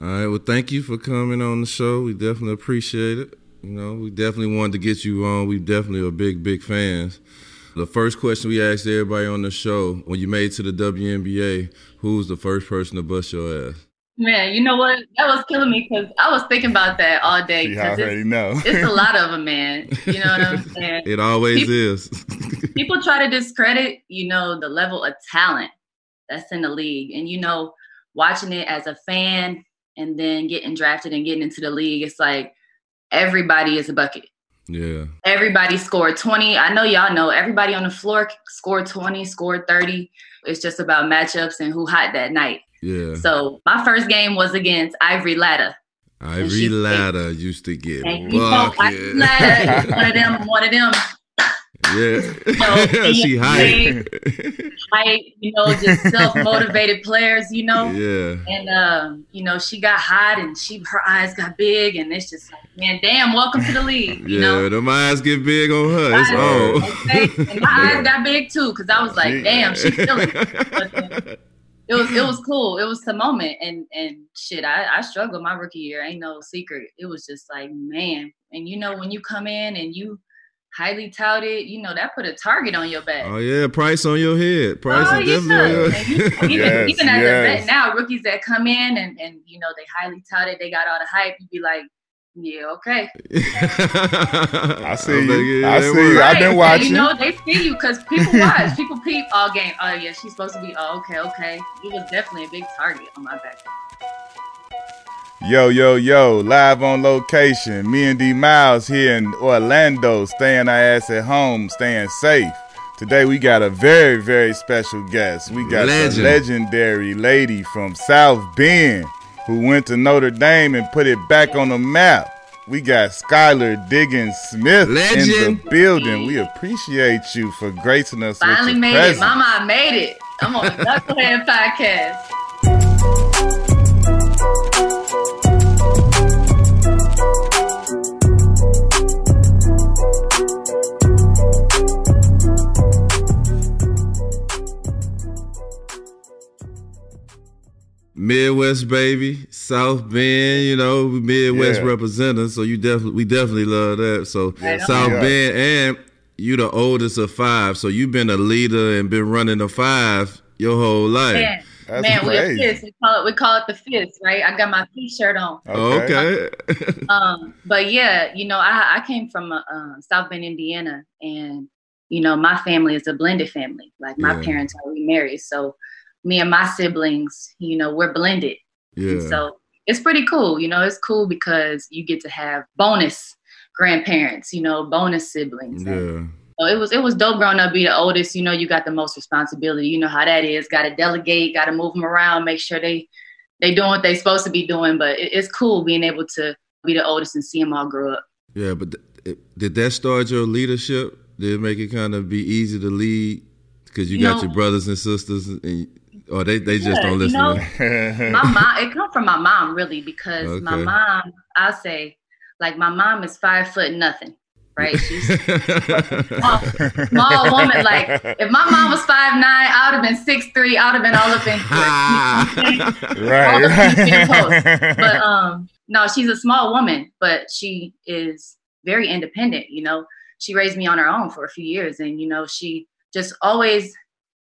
All right. Well, thank you for coming on the show. We definitely appreciate it. You know, we definitely wanted to get you on. We definitely are big, big fans. The first question we asked everybody on the show when you made to the WNBA, who's the first person to bust your ass? Man, you know what? That was killing me because I was thinking about that all day. You already know. it's a lot of them, man. You know what I'm saying? It always people, is. people try to discredit, you know, the level of talent that's in the league. And, you know, watching it as a fan and then getting drafted and getting into the league, it's like everybody is a bucket. Yeah. Everybody scored 20. I know y'all know everybody on the floor scored 20, scored 30. It's just about matchups and who hot that night. Yeah. So my first game was against Ivory Latta. Ivory Latta used to get Ivory Latta, one of them, one of them. Yeah, so, she hype. hype, you know, just self motivated players, you know. Yeah. And um, you know, she got hot and she her eyes got big, and it's just like, man, damn, welcome to the league. You yeah, know? them eyes get big on her. It's on. Okay? And my eyes got big too, because I was like, damn, she's feeling it. it was it was cool. It was the moment, and and shit, I I struggled my rookie year. Ain't no secret. It was just like man, and you know when you come in and you highly touted, you know that put a target on your back. Oh yeah, price on your head. Price oh, is definitely on your head. even yes, even as yes. a vet now, rookies that come in and and you know they highly touted, they got all the hype. You be like, yeah, okay. I see you. I see you. Right. I've been watching. And, you know, they see you because people watch. people peep all game. Oh yeah, she's supposed to be. Oh okay, okay. It was definitely a big target on my back. Yo, yo, yo, live on location. Me and D Miles here in Orlando, staying our ass at home, staying safe. Today we got a very, very special guest. We got Legend. the legendary lady from South Bend who went to Notre Dame and put it back on the map. We got Skylar Diggins Smith Legend. in the building. We appreciate you for gracing us Finally with your made presence. it. Mama, I made it. I'm on the Knucklehead Podcast. Midwest baby, South Bend, you know, Midwest yeah. representative. So you definitely, we definitely love that. So South yeah. Bend, and you the oldest of five. So you've been a leader and been running a five your whole life. Man, man we a fist. We call it, we call it the fist, right? I got my t-shirt on. Okay. okay. um, but yeah, you know, I, I came from uh, South Bend, Indiana, and you know, my family is a blended family. Like my yeah. parents are remarried, so me and my siblings, you know, we're blended. Yeah. And so it's pretty cool. You know, it's cool because you get to have bonus grandparents, you know, bonus siblings. Yeah. So it was it was dope growing up, be the oldest. You know, you got the most responsibility. You know how that is. Got to delegate. Got to move them around. Make sure they they doing what they supposed to be doing. But it, it's cool being able to be the oldest and see them all grow up. Yeah, but th- did that start your leadership? Did it make it kind of be easy to lead because you, you, got know, your brothers and sisters and or they, they just yeah, don't listen. You know, my mom, it come from my mom really because okay. my mom, I'll say, like my mom is five foot nothing, right? She's small, small woman. Like if my mom was five nine, I would have been six three. I would have been all up in right. right. But um, no, she's a small woman, but she is very independent. You know, she raised me on her own for a few years, and you know, she just always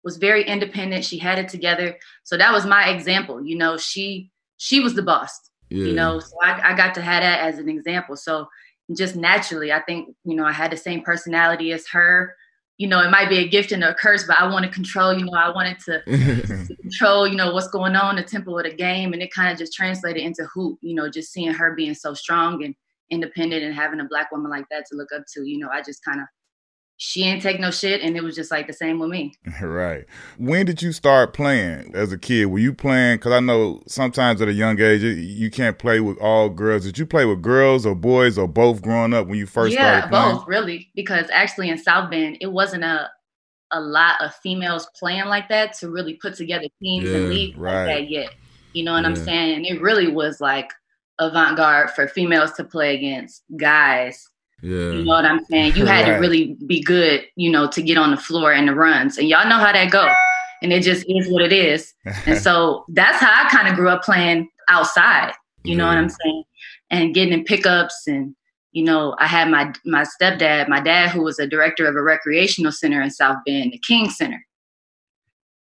was very independent. She had it together. So that was my example. You know, she she was the boss. Yeah. You know, so I, I got to have that as an example. So just naturally, I think, you know, I had the same personality as her. You know, it might be a gift and a curse, but I want to control, you know, I wanted to, to control, you know, what's going on, the tempo of the game. And it kind of just translated into hoop, you know, just seeing her being so strong and independent and having a black woman like that to look up to, you know, I just kind of she didn't take no shit and it was just like the same with me right when did you start playing as a kid were you playing because i know sometimes at a young age you can't play with all girls did you play with girls or boys or both growing up when you first yeah, started playing? both really because actually in south bend it wasn't a a lot of females playing like that to really put together teams yeah, and leagues right. like that yet you know what yeah. i'm saying it really was like avant-garde for females to play against guys yeah. You know what I'm saying? You had right. to really be good, you know, to get on the floor and the runs. And y'all know how that go. And it just is what it is. and so that's how I kind of grew up playing outside. You know what I'm saying? And getting in pickups and you know, I had my my stepdad, my dad, who was a director of a recreational center in South Bend, the King Center.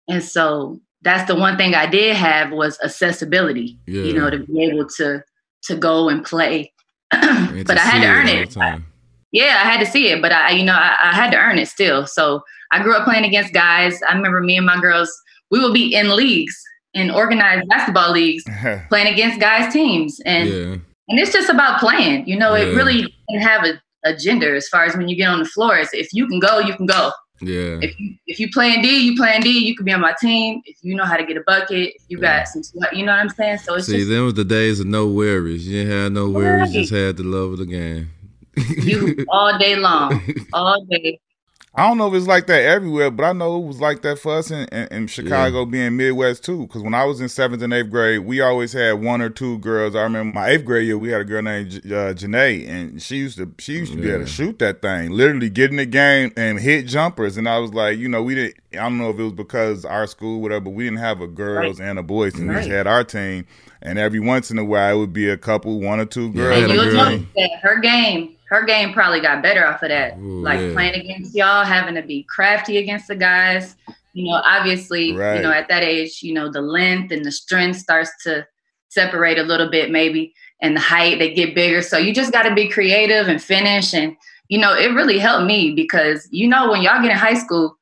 And so that's the one thing I did have was accessibility. Yeah. You know, to be able to to go and play. but I had to earn it. yeah, I had to see it, but I, you know, I, I had to earn it still. So I grew up playing against guys. I remember me and my girls, we would be in leagues, in organized basketball leagues, playing against guys' teams, and yeah. and it's just about playing. You know, yeah. it really didn't have a, a gender as far as when you get on the floor. It's if you can go, you can go. Yeah. If you if you playing D, you playing D. You could be on my team if you know how to get a bucket. If you yeah. got some, you know what I'm saying. So it's see, just, them was the days of no worries. You didn't have no worries. Right. Just had the love of the game. you all day long, all day. I don't know if it's like that everywhere, but I know it was like that for us in, in, in Chicago, yeah. being Midwest too. Because when I was in seventh and eighth grade, we always had one or two girls. I remember my eighth grade year, we had a girl named uh, Janae, and she used to she used to yeah. be able to shoot that thing, literally get in the game and hit jumpers. And I was like, you know, we didn't. I don't know if it was because our school, whatever, but we didn't have a girls right. and a boys and Right. We just had our team, and every once in a while, it would be a couple, one or two girls. And you'll that her game her game probably got better off of that. Ooh, like yeah. playing against y'all, having to be crafty against the guys. You know, obviously, right. you know, at that age, you know, the length and the strength starts to separate a little bit, maybe, and the height they get bigger. So you just got to be creative and finish. And you know, it really helped me because you know when y'all get in high school,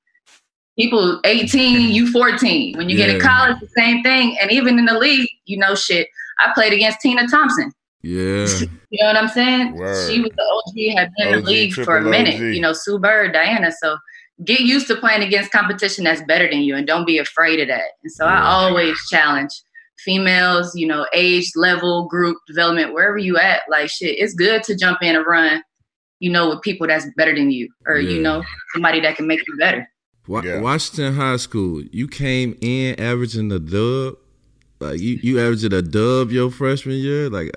people 18, you 14. When you yeah. get in college, the same thing. And even in the league, you know, shit. I played against Tina Thompson. Yeah. you know what I'm saying? Word. She was the OG, had been in the league for a minute. OG. You know, Sue Bird, Diana. So get used to playing against competition that's better than you and don't be afraid of that. And so yeah. I always challenge females, you know, age, level, group development, wherever you at, like shit, it's good to jump in and run, you know, with people that's better than you or, yeah. you know, somebody that can make you better. yeah. Washington High School, you came in averaging the dub. Like you, you averaged a dub your freshman year. Like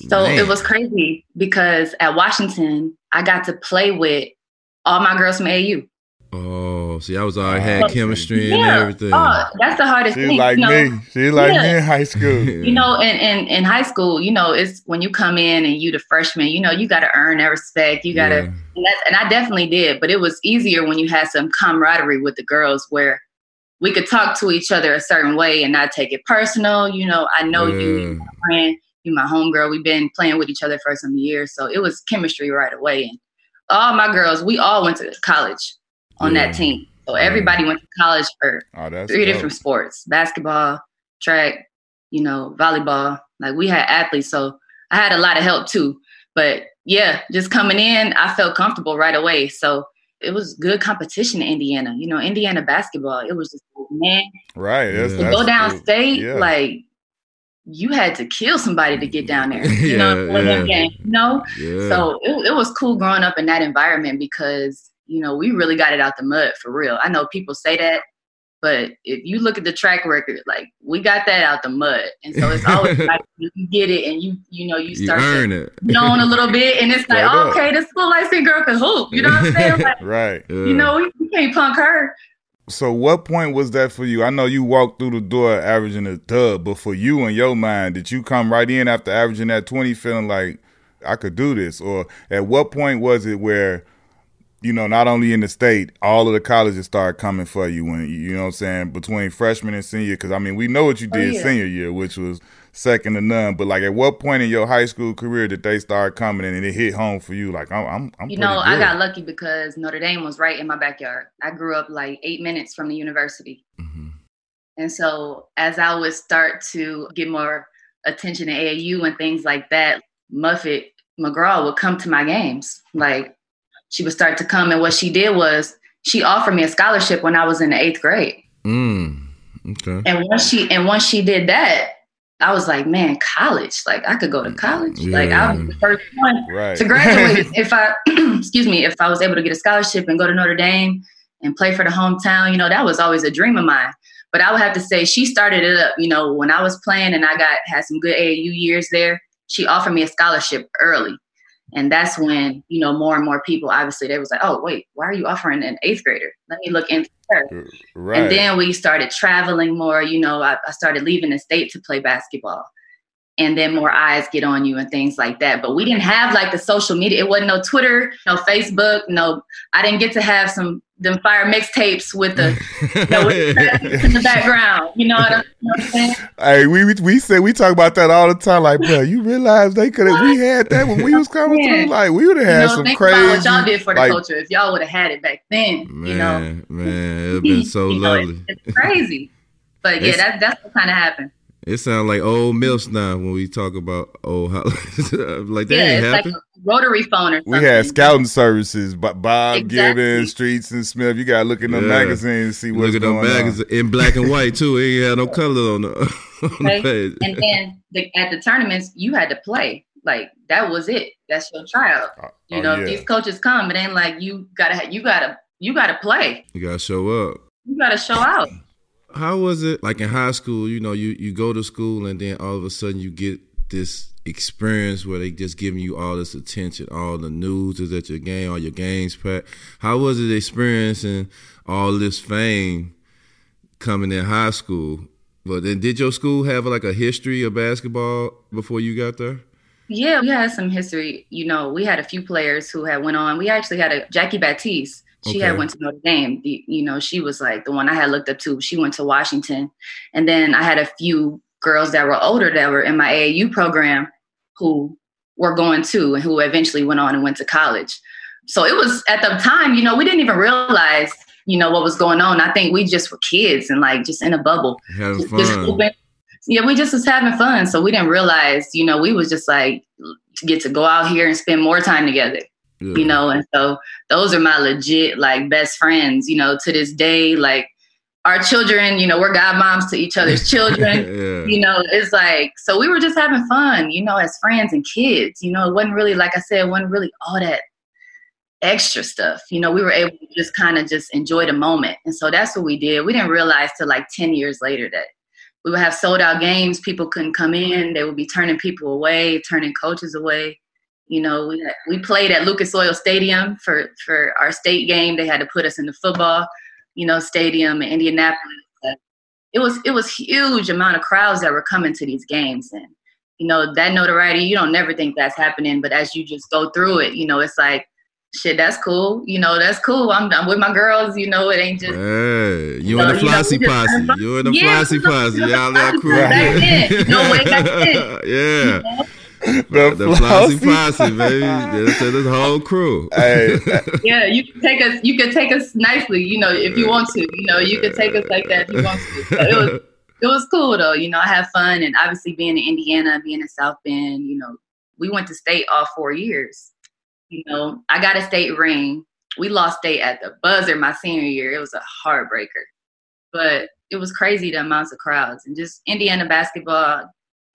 so Man. it was crazy because at Washington, I got to play with all my girls from AU. Oh, see, I was already had chemistry and yeah. everything. Oh, that's the hardest she thing. like you know? me. She like yeah. me in high school. you know, in, in, in high school, you know, it's when you come in and you the freshman, you know, you got to earn that respect. You got to, yeah. and, and I definitely did. But it was easier when you had some camaraderie with the girls where we could talk to each other a certain way and not take it personal. You know, I know you, you friend you my homegirl. We've been playing with each other for some years. So it was chemistry right away. And all my girls, we all went to college on yeah. that team. So everybody went to college for oh, three dope. different sports basketball, track, you know, volleyball. Like we had athletes. So I had a lot of help too. But yeah, just coming in, I felt comfortable right away. So it was good competition in Indiana. You know, Indiana basketball, it was just man. Right. That's, to go downstate, yeah. like you had to kill somebody to get down there. You yeah, know, yeah. game. You know? Yeah. So it, it was cool growing up in that environment because, you know, we really got it out the mud for real. I know people say that, but if you look at the track record, like we got that out the mud. And so it's always like you get it and you, you know, you start you earn it. knowing a little bit and it's like, oh, okay, this little light skinned girl can hoop. You know what I'm saying? Like, right. You know, we, we can't punk her. So what point was that for you? I know you walked through the door averaging a dub, but for you in your mind, did you come right in after averaging that 20 feeling like I could do this? Or at what point was it where, you know, not only in the state, all of the colleges started coming for you when, you know what I'm saying, between freshman and senior? Because, I mean, we know what you oh, did oh, yeah. senior year, which was – second to none. But like, at what point in your high school career did they start coming in and it hit home for you? Like, I'm, I'm, I'm you know, good. I got lucky because Notre Dame was right in my backyard. I grew up like eight minutes from the university, mm-hmm. and so as I would start to get more attention at AAU and things like that, Muffet McGraw would come to my games. Like, she would start to come, and what she did was she offered me a scholarship when I was in the eighth grade. Mm. Okay. And once she and once she did that, I was like, man, college. Like I could go to college. Yeah. Like I was the first one right. to graduate. if I excuse me, if I was able to get a scholarship and go to Notre Dame and play for the hometown, you know, that was always a dream of mine. But I would have to say she started it up, you know, when I was playing and I got had some good AAU years there, she offered me a scholarship early. And that's when, you know, more and more people obviously they was like, oh wait, why are you offering an eighth grader? Let me look into her. Right. And then we started traveling more. You know, I, I started leaving the state to play basketball. And then more eyes get on you and things like that. But we didn't have like the social media. It wasn't no Twitter, no Facebook, no. I didn't get to have some them fire mixtapes with the, you know, with in the background. You know what I'm, you know what I'm saying? Hey, we we say we talk about that all the time. Like, bro, you realize they could have we had that when we was coming Yeah. through. Like, we would have had you know, some think crazy. about what y'all did for the like, culture. If y'all would have had it back then, Man, you know, man, it's been so you know, it- lovely. it's crazy. But yeah, It's- that, that's what kind of happened. It sounds like old milfs now when we talk about old house. like that yeah, ain't it's happened. like rotary phone or something. We had scouting services, but Bob Exactly. Gibbons, Streets and Smith. You gotta look in the Yeah. magazines and see what's Look at them going bags on. in black and white too. It ain't had no color on the, on Okay. the page. and then the, at the tournaments, you had to play. Like that was it. That's your tryout. Uh, you Oh, know, yeah. these coaches come, it ain't like you gotta you gotta you gotta play. you gotta show up. You gotta show out. How was it like in high school? You know, you you go to school and then all of a sudden you get this experience where they just giving you all this attention, all the news is at your game, all your games packed. How was it experiencing all this fame coming in high school? But then, did your school have like a history of basketball before you got there? Yeah, we had some history. You know, we had a few players who had went on. We actually had a Jackie Batteast. She had Okay. went to Notre Dame. The, you know, she was like the one I had looked up to. She went to Washington, and then I had a few girls that were older that were in my AAU program who were going to and who eventually went on and went to college. So it was at the time, you know, we didn't even realize, you know, what was going on. I think we just were kids and like just in a bubble Having fun. open- yeah, we just was having fun. So we didn't realize, you know, we was just like get to go out here and spend more time together, Yeah. you know. And so those are my legit like best friends, you know, to this day. Like our children, you know, we're godmoms to each other's children. yeah. you know, it's like so we were just having fun, you know, as friends and kids. You know, it wasn't really like I said, it wasn't really all that extra stuff. You know, we were able to just kind of just enjoy the moment. And so that's what we did. We didn't realize till like 10 years later that we would have sold out games, people couldn't come in, they would be turning people away, turning coaches away. You know, we had, we played at Lucas Oil Stadium for for our state game. They had to put us in the football, you know, stadium in Indianapolis. It was it was huge amount of crowds that were coming to these games and you know that notoriety you don't never think that's happening but as you just go through it you know it's like shit that's cool you know that's cool i'm, I'm with my girls you know it ain't just Hey, you No, in the you know, flossy just posse. You in the Yeah, flossy posse. Y'all that fun. crew. Back then. No way back then. yeah. The, The flossy posse, baby. That's this whole crew. Hey, yeah you can take us you can take us nicely you know if you want to you know you can take us like that if you want to. So it was it was cool though you know i had fun and obviously being in indiana being in south bend you know we went to state all four years you know. I got a state ring. We lost state at the buzzer my senior year. It was a heartbreaker. But it was crazy the amounts of crowds and just indiana basketball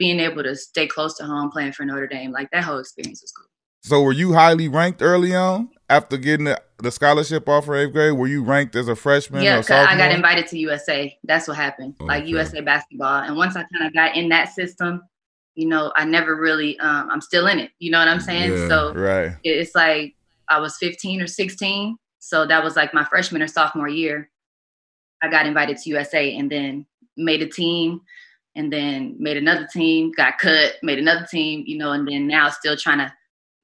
being able to stay close to home playing for notre dame like that whole experience was cool so were you highly ranked early on after getting the, the scholarship offer eighth grade? Were you ranked as a freshman Yeah, or 'cause sophomore? I got invited to USA. That's what happened. Like USA basketball. And once I kind of got in that system, you know, I never really um I'm still in it. You know what I'm saying? Yeah. So Right. it's like I was 15 or 16. So that was like my freshman or sophomore year. I got invited to USA and then made a team and then made another team, got cut, made another team, you know, and then now still trying to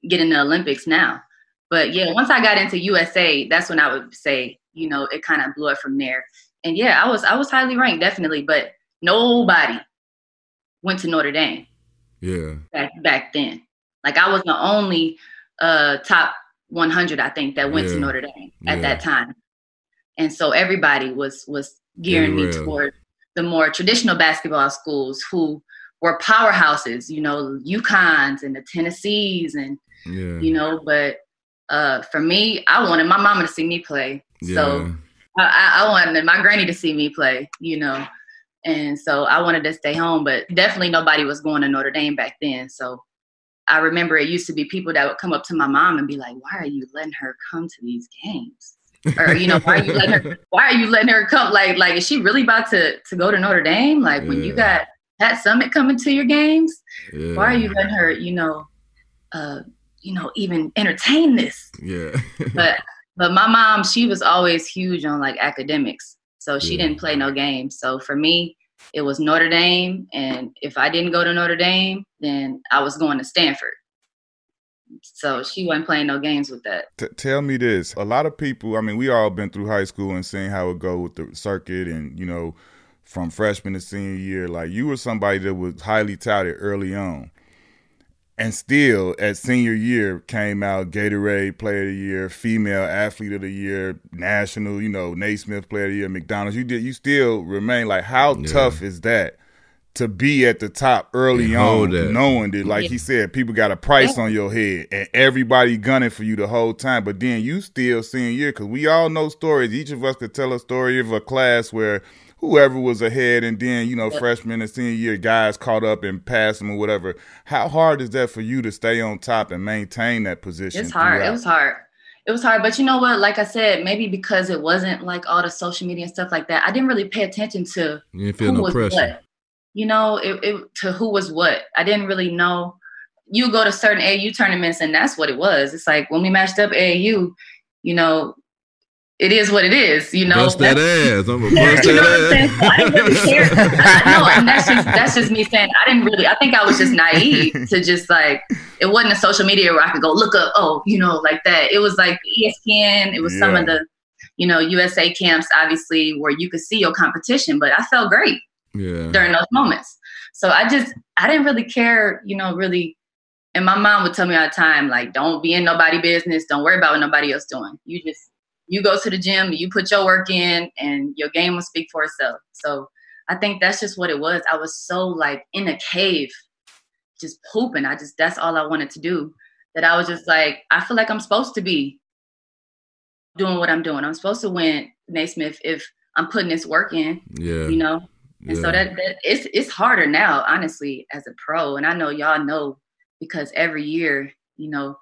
get in the Olympics now. But yeah, once I got into USA, that's when I would say, you know, it kind of blew up from there. And yeah, I was I was highly ranked, definitely, but nobody went to Notre Dame Yeah. back back then. Like I was the only uh top 100 I think that went Yeah. to Notre Dame at Yeah. that time. And so everybody was was gearing me toward the more traditional basketball schools who were powerhouses, you know, UConns and the Tennessees and Yeah. you know, but uh for me, I wanted my mama to see me play. yeah. So I, I I wanted my granny to see me play, you know. And so I wanted to stay home, but definitely nobody was going to Notre Dame back then. So I remember it used to be people that would come up to my mom and be like, "Why are you letting her come to these games?" Or you know, "Why are you letting her? Why are you letting her come? Like, like is she really about to to go to Notre Dame? Like when you got Pat Summitt coming to your games, yeah. why are you letting her? You know, uh, you know, even entertain this?" Yeah. but but my mom she was always huge on like academics so she Yeah. didn't play no games so for me it was Notre Dame, and if I didn't go to Notre Dame, then I was going to Stanford. So she wasn't playing no games with that. T- tell me this: a lot of people. I mean, we all been through high school and seeing how it go with the circuit, and you know, from freshman to senior year. Like you were somebody that was highly touted early on. And still, at senior year, came out Gatorade Player of the Year, Female Athlete of the Year, National, you know, Naismith Player of the Year, McDonald's. You did, you still remain like, how yeah. tough is that to be at the top early on, that. knowing that, like yeah. he said, people got a price yeah. on your head and everybody gunning for you the whole time. But then you still senior year, because we all know stories. Each of us could tell a story of a class where whoever was ahead, and then you know yeah. freshman and senior year guys caught up and passed them or whatever. How hard is that for you to stay on top and maintain that position? It's hard. Throughout? It was hard. It was hard, but you know what? Like I said, maybe because it wasn't like all the social media and stuff like that, I didn't really pay attention to you who no was pressure. what. You know, it, it to who was what. I didn't really know. You go to certain AU tournaments, and that's what it was. It's like when we matched up AU, you know, it is what it is, you know. Bust that ass. I'm gonna bust that ass. I didn't really care. no, and that's just that's just me saying I didn't really. I think I was just naive to just like it wasn't a social media where I could go look up. Oh, you know, like that. It was like ESPN. It was yeah. some of the, you know, USA camps, obviously, where you could see your competition. But I felt great yeah. during those moments. So I just I didn't really care, you know, really. And my mom would tell me all the time, like, don't be in nobody business. Don't worry about what nobody else doing. You just you go to the gym, you put your work in, and your game will speak for itself. So I think that's just what it was. I was so like in a cave, just pooping. I just that's all I wanted to do. That I was just like, I feel like I'm supposed to be doing what I'm doing. I'm supposed to win Naismith if I'm putting this work in. Yeah. You know? And yeah. so that, that it's it's harder now, honestly, as a pro. And I know y'all know because every year, you know,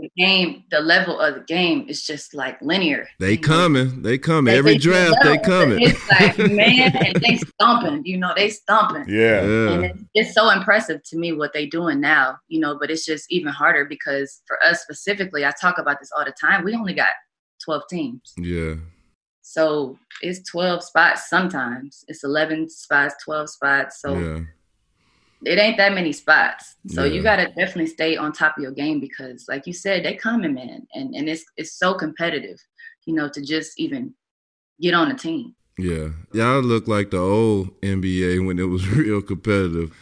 the game, the level of the game is just like linear. They coming, they coming. They, Every they draft, they coming. It's like man, and they stomping. You know, they stomping. Yeah, yeah. And it's, it's so impressive to me what they doing now. You know, but it's just even harder because for us specifically, I talk about this all the time. We only got twelve teams. Yeah. So it's twelve spots. Sometimes it's eleven spots, twelve spots. So. Yeah it ain't that many spots. So yeah. you gotta definitely stay on top of your game because, like you said, they coming, man, and and it's it's so competitive, you know, to just even get on a team. Yeah, y'all look like the old NBA when it was real competitive.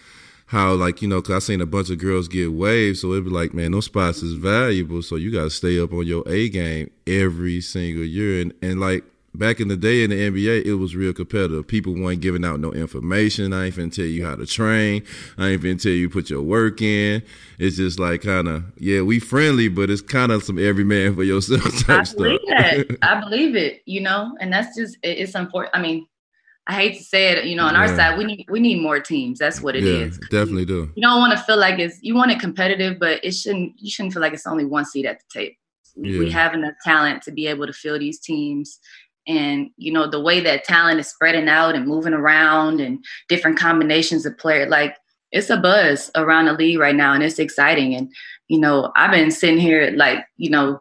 How like you know, cause I seen a bunch of girls get waived, so it'd be like, man, those spots is valuable, so you got to stay up on your A game every single year, and and like back in the day in the NBA, it was real competitive. People weren't giving out no information. I ain't finna tell you how to train. I ain't finna tell you put your work in. It's just like kind of yeah, we friendly, but it's kind of some every man for yourself type I believe stuff. that. I believe it. You know, and that's just it's unfortunate. I mean. I hate to say it, you know, on yeah. our side, we need we need more teams. That's what it yeah, is. Definitely do. You don't want to feel like it's you want it competitive, but it shouldn't you shouldn't feel like it's only one seat at the table. Yeah. We have enough talent to be able to fill these teams and you know the way that talent is spreading out and moving around and different combinations of players like it's a buzz around the league right now and it's exciting and you know i've been sitting here like you know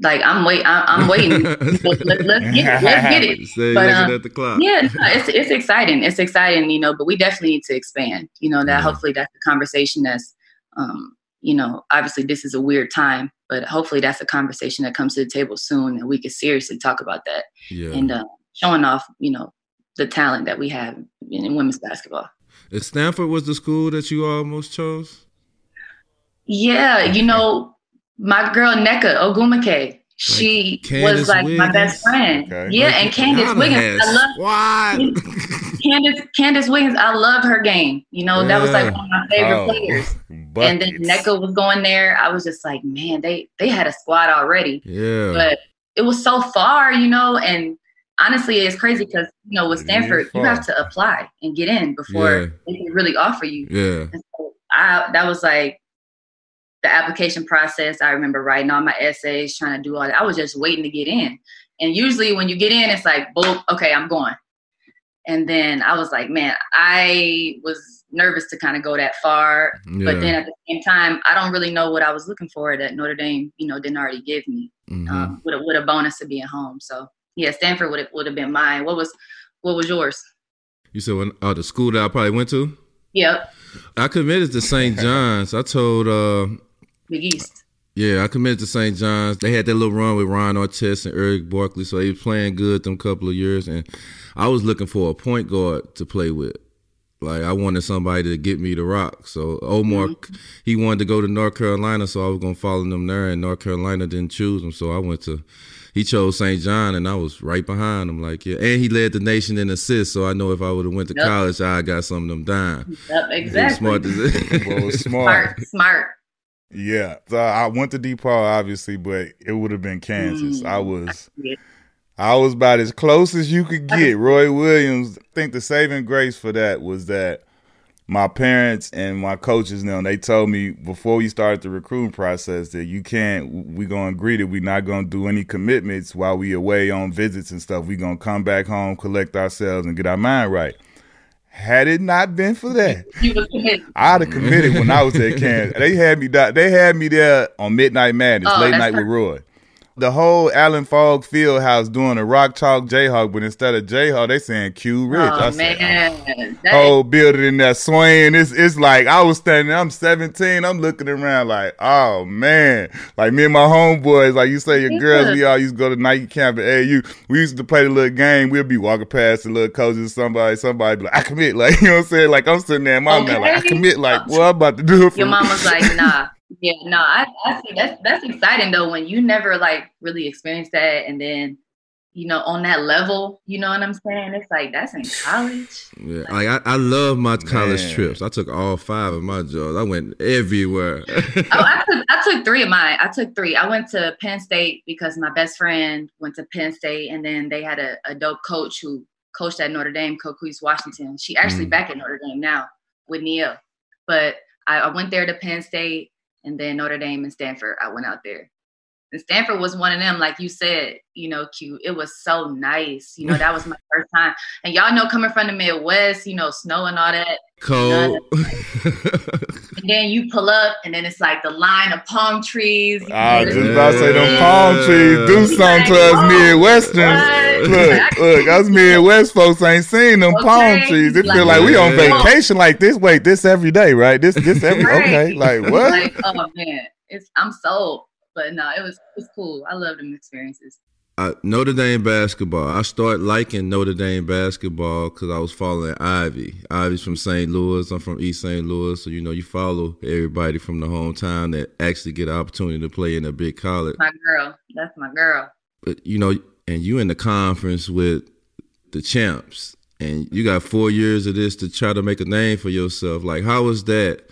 like I'm wait, I'm, I'm waiting. Let, us get it. Let's get it. But, um, at the clock. yeah, it's it's exciting. It's exciting, you know. But we definitely need to expand. You know that yeah. hopefully that's the conversation that's, um, you know, obviously this is a weird time, but hopefully that's a conversation that comes to the table soon and we can seriously talk about that yeah. and uh, showing off you know the talent that we have in, women's basketball Is stanford was the school that you almost chose yeah you know my girl Nneka Ogwumike she was like Wiggins. my best friend. Okay. Yeah, like, and Candice Wiggins. I love what? Candice Candice Wiggins. I love her game. You know, that was like one of my favorite oh, players. And then Nneka was going there. I was just like, man, they they had a squad already. Yeah. But it was so far, you know, and honestly, it's crazy because you know with Stanford, you have to apply and get in before yeah. they can really offer you. Yeah. And so I that was like the application process. I remember writing all my essays, trying to do all that. I was just waiting to get in. And usually when you get in, it's like, boom, okay, I'm going. And then I was like, man, I was nervous to kind of go that far. Yeah. But then at the same time, I don't really know what I was looking for that Notre Dame, you know, didn't already give me mm-hmm. um, with, a, with a bonus to being home. So yeah, Stanford would would have been mine. What was what was yours? You said when oh the school that I probably went to? Yep. I committed to St. John's. I told uh Big East. Yeah, I committed to St. John's. They had that little run with Ron Artest and Erick Barkley, so he was playing good them couple of years and I was looking for a point guard to play with. Like I wanted somebody to get me to rock. So Omar, mm-hmm. he wanted to go to North Carolina, so I was gonna follow them there. And North Carolina didn't choose him, so I went to. He chose St. John, and I was right behind him. Like yeah, and he led the nation in assists. So I know if I would have went to yep. college, I got some of them dime. Yep, exactly. Smart, well, smart. smart, smart. Yeah, so I went to DePaul, obviously, but it would have been Kansas. Mm, I was. I was about as close as you could get. Roy Williams, I think the saving grace for that was that my parents and my coaches now they told me before we started the recruiting process that you can't We're gonna agree that we're not gonna do any commitments while we away on visits and stuff. We're gonna come back home, collect ourselves and get our mind right. Had it not been for that, I'd have committed when I was at Kansas. They had me they had me there on Midnight Madness, oh, late night with Roy the whole Allen Phog Field House doing a rock chalk Jayhawk, but instead of Jayhawk, they saying Q Rich. Oh I man, said, oh, whole building in that swaying. It's it's like I was standing. I'm 17. I'm looking around like, oh man, like me and my homeboys. Like you say, your girls. We all used to go to night camp at AU. We used to play the little game. We'd be walking past the little coaches. Somebody, somebody be like, I commit. Like you know what I'm saying. Like I'm sitting there, my okay. man, like I commit. Like what I'm about to do it. For your mama's like, nah. Yeah, no, I, I see that's that's exciting though when you never like really experienced that and then you know on that level, you know what I'm saying? It's like that's in college. Yeah, like, I, I love my college Man. trips. I took all five of my jobs. I went everywhere. oh, I took I took three of mine. I took three. I went to Penn State because my best friend went to Penn State, and then they had a, a dope coach who coached at Notre Dame, Coquese Washington. She actually mm. back at Notre Dame now with Niele. But I, I went there to Penn State and then Notre Dame and Stanford. I went out there. And Stanford was one of them, like you said, you know, cute. It was so nice. You know, that was my first time. And y'all know coming from the Midwest, you know, snow and all that. Cold. and then you pull up and then it's like the line of palm trees. I was just about to say them palm trees do something to us oh, Midwesterns. Look, look, us Midwest folks ain't seen them okay. palm trees. It like, feel like we on vacation like this. Wait, this every day, right? This this every right. okay. Like what? Like, oh man. It's I'm sold. But no, it was it was cool. I love them experiences. Uh, Notre Dame basketball. I started liking Notre Dame basketball because I was following Ivey. Ivey's from St. Louis. I'm from East St. Louis, so you know you follow everybody from the hometown that actually get an opportunity to play in a big college. My girl, that's my girl. But you know, and you in the conference with the champs, and you got four years of this to try to make a name for yourself. Like, how was that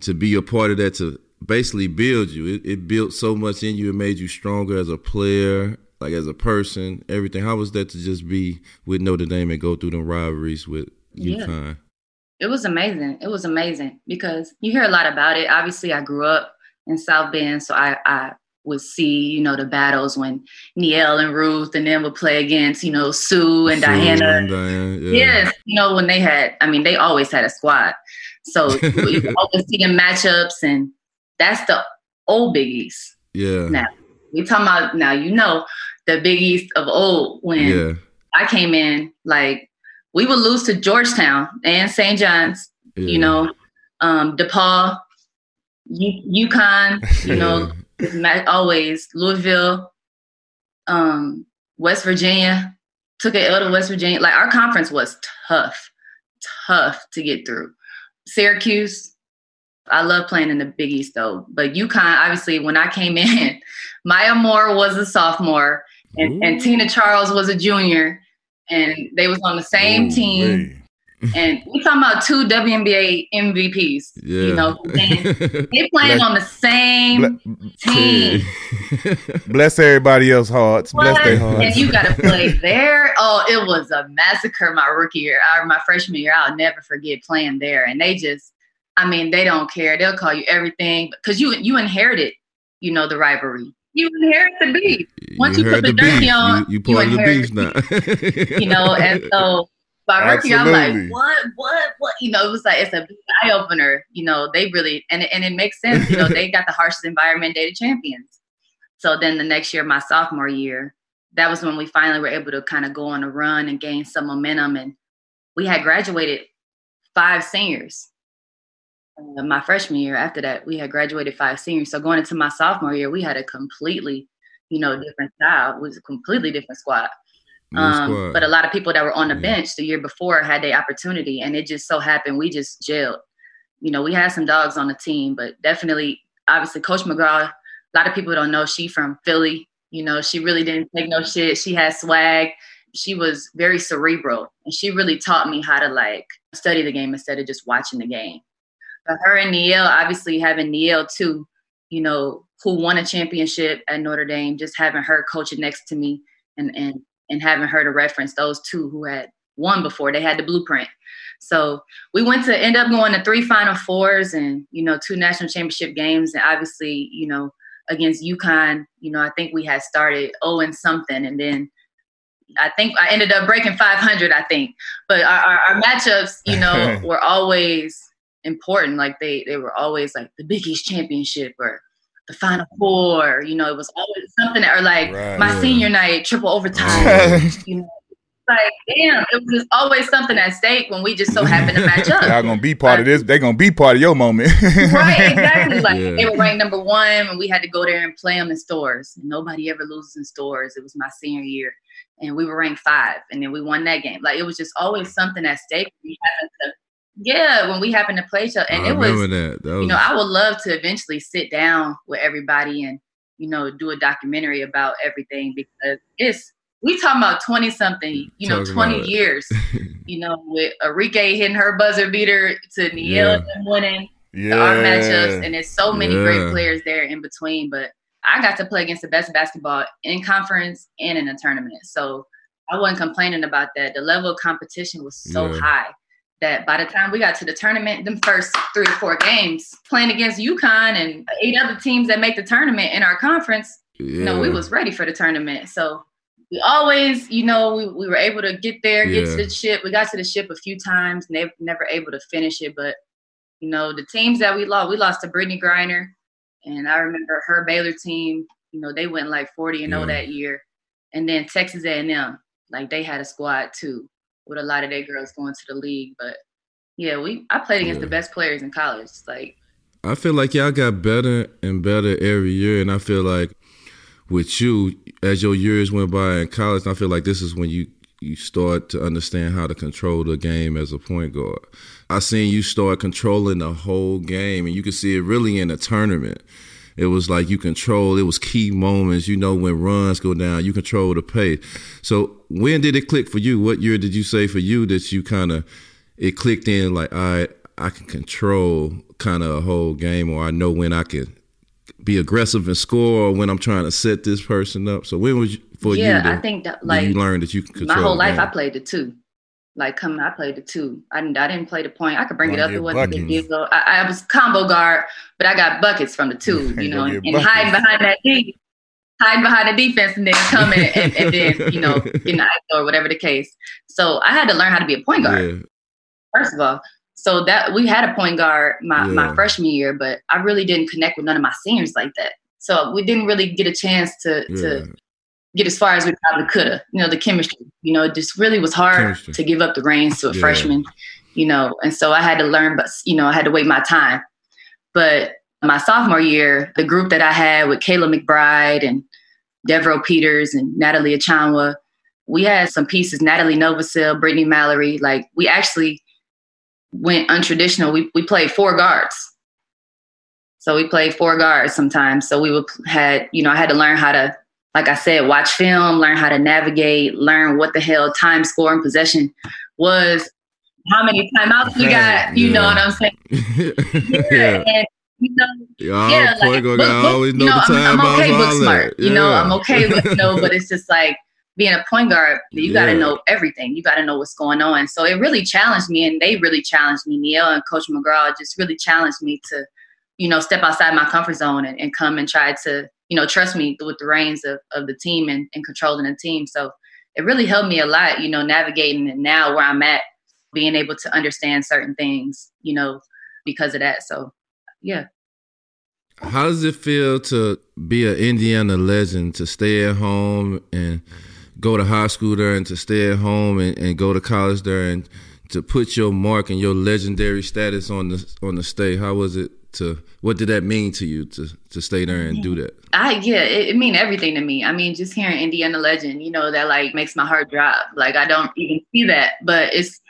to be a part of that? To basically build you. It, it built so much in you. It made you stronger as a player, like as a person, everything. How was that to just be with Notre Dame and go through the rivalries with UConn? Yeah. It was amazing. It was amazing because you hear a lot about it. Obviously, I grew up in South Bend, so I, I would see, you know, the battles when Niele and Ruth and then would play against, you know, Sue and Sue Diana. And Diana yeah. Yes, you know, when they had, I mean, they always had a squad. So you always see them matchups and that's the old Big East. Yeah. Now we talking about now. You know the Big East of old when yeah. I came in. Like we would lose to Georgetown and St. John's. Yeah. You know, um, DePaul, U- UConn. You know, always Louisville, um, West Virginia. Took an L to West Virginia. Like our conference was tough, tough to get through. Syracuse, I love playing in the Big East though. But UConn, obviously, when I came in, Maya Moore was a sophomore and, and Tina Charles was a junior. And they was on the same Ooh, team. and we talking about two WNBA MVPs. Yeah. You know, they playing on the same team. Bless everybody else hearts. Bless their hearts. And you got to play there. Oh, it was a massacre my rookie year or my freshman year. I'll never forget playing there. And they just I mean, they don't care. They'll call you everything because you you inherited, you know, the rivalry. You inherit the beef. Once you, you put the, the on, you, you, the beef now. you know, and so by rookie, I'm like, what, what, what? You know, it was like it's a eye opener. You know, they really and and it makes sense. You know, they got the harshest environment. They the champions. So then the next year, my sophomore year, that was when we finally were able to kind of go on a run and gain some momentum and we had graduated five seniors. Uh, my freshman year, after that, we had graduated five seniors. So going into my sophomore year, we had a completely, you know, different style. It was a completely different squad. Um, but a lot of people that were on the yeah. bench the year before had the opportunity, and it just so happened we just gelled. You know, we had some dogs on the team, but definitely, obviously, Coach McGraw. A lot of people don't know she from Philly. You know, she really didn't take no shit. She had swag. She was very cerebral, and she really taught me how to like study the game instead of just watching the game. But her and Niele, obviously having Niele too, you know, who won a championship at Notre Dame, just having her coaching next to me and and and having her to reference those two who had won before. They had the blueprint. So we went to end up going to three Final Fours and you know two national championship games, and obviously you know against UConn, you know I think we had started oh and something, and then I think I ended up breaking 500. I think, but our, our, our matchups, you know, were always important. Like they they were always like the Big East championship or the Final Four. You know, it was always something that, or like right, my senior night, triple overtime. you know, like damn, it was just always something at stake when we just so happened to match up. Y'all gonna be part of this. They gonna be part of your moment. right, exactly. Like yeah. they were ranked number one, and we had to go there and play them in Storrs. Nobody ever loses in Storrs. It was my senior year, and we were ranked five, and then we won that game. Like it was just always something at stake. We happened to yeah, when we happened to play each other, and I it was, that. that was, you know, I would love to eventually sit down with everybody and you know do a documentary about everything because it's we talking about twenty something, you know, twenty years, you know, with Arike hitting her buzzer beater to Niele yeah. winning yeah. our matchups, and there's so many yeah. great players there in between. But I got to play against the best basketball in conference and in a tournament, so I wasn't complaining about that. The level of competition was so yeah. high that by the time we got to the tournament, them first three to four games, playing against UConn and eight other teams that make the tournament in our conference, yeah. you know, we was ready for the tournament. So we always, you know, we, we were able to get there, get to the ship. We got to the ship a few times, never never able to finish it. But you know, the teams that we lost, we lost to Brittney Griner, and I remember her Baylor team. You know, they went like forty and oh that year, and then Texas A&M, like they had a squad too with a lot of their girls going to the league. But yeah, we I played against yeah. the best players in college. Like I feel like y'all got better and better every year, and I feel like with you as your years went by in college, I feel like this is when you you start to understand how to control the game as a point guard. I seen you start controlling the whole game, and you can see it really in a tournament. It was like you control. It was key moments. You know when runs go down, you control the pace. So when did it click for you? What year did you say for you that you kind of it clicked in? Like I I can control kind of a whole game, or I know when I can be aggressive and score, or when I'm trying to set this person up. So when was you, for yeah, you? Yeah, I think that like you learned that you can control. My whole life, I played it too like coming, I played the two. I didn't, I didn't play the point. I could bring it up. It wasn't a big deal. I, I, was combo guard, but I got buckets from the two, you know, and, and hiding behind that D, hiding behind the defense, and then coming and, and, then you know getting or whatever the case. So I had to learn how to be a point guard. Yeah. First of all, so that we had a point guard my, yeah. my freshman year, but I really didn't connect with none of my seniors like that. So we didn't really get a chance to yeah. to get as far as we probably could have. You know, the chemistry. You know, it just really was hard chemistry. to give up the reins to a yeah. freshman. You know, and so I had to learn, but you know, I had to wait my time. But my sophomore year, the group that I had with Kayla McBride and Devereaux Peters and Natalie Achonwa, we had some pieces. Natalie Novosel, Brittany Mallory. Like we actually went untraditional. We we played four guards. So we played four guards sometimes. So we would had, you know, I had to learn how to like I said, watch film, learn how to navigate, learn what the hell time, score, and possession was, how many timeouts we got. You yeah. know what I'm saying? yeah. yeah. And, you know, Y'all yeah, like, book, book, always know, you know the time I'm, I'm okay book smart. Yeah. You know, I'm okay with you know, but it's just like being a point guard, you got to know everything. You got to know what's going on. So it really challenged me, and they really challenged me. Niele and Coach McGraw just really challenged me to, you know, step outside my comfort zone and, and come and try to you know, trust me with the reins of, of the team and, and controlling the team. So it really helped me a lot, you know, navigating and now where I'm at, being able to understand certain things, you know, because of that. So yeah. How does it feel to be an Indiana legend, to stay at home and go to high school there and to stay at home and, and go to college there and to put your mark and your legendary status on the on the state? How was it to what did that mean to you to to stay there and do that? I yeah, it, it mean everything to me. I mean, just hearing Indiana legend, you know, that like makes my heart drop. Like I don't even see that, but it's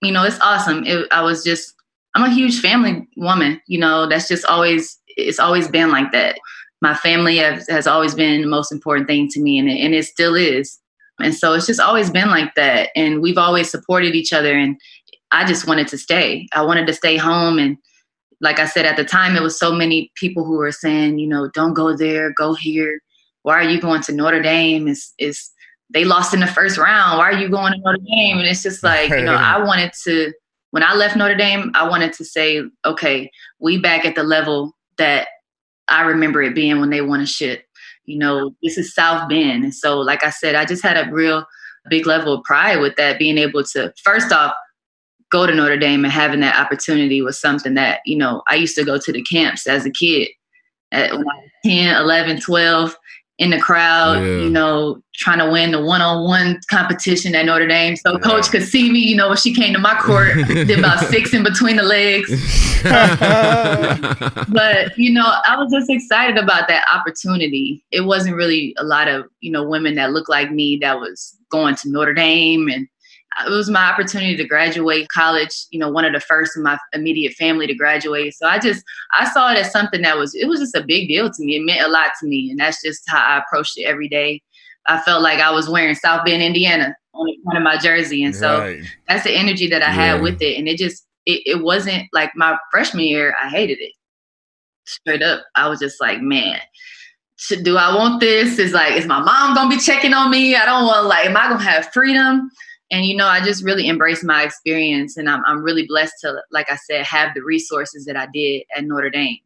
you know, it's awesome. It, I was just I'm a huge family woman. You know, that's just always it's always been like that. My family has, has always been the most important thing to me, and it, and it still is. And so it's just always been like that. And we've always supported each other. And I just wanted to stay. I wanted to stay home and like I said at the time, it was so many people who were saying, you know, don't go there, go here. Why are you going to Notre Dame? Is is they lost in the first round? Why are you going to Notre Dame? And it's just like, you know, I wanted to when I left Notre Dame, I wanted to say, okay, we back at the level that I remember it being when they won a shit. You know, this is South Bend. And so, like I said, I just had a real big level of pride with that, being able to, first off, go to Notre Dame and having that opportunity was something that, you know, I used to go to the camps as a kid at when I was 10, 11, 12 in the crowd, yeah. you know, trying to win the one-on-one competition at Notre Dame. So yeah. coach could see me, you know, when she came to my court, did about six in between the legs. but, you know, I was just excited about that opportunity. It wasn't really a lot of, you know, women that looked like me that was going to Notre Dame and it was my opportunity to graduate college you know one of the first in my immediate family to graduate so i just i saw it as something that was it was just a big deal to me it meant a lot to me and that's just how i approached it every day i felt like i was wearing south bend indiana on one of my jersey and so right. that's the energy that i yeah. had with it and it just it, it wasn't like my freshman year i hated it straight up i was just like man do I want this? Is like, is my mom gonna be checking on me? I don't want like, am I gonna have freedom? And you know i just really embraced my experience and I'm, I'm really blessed to like i said have the resources that i did at notre dame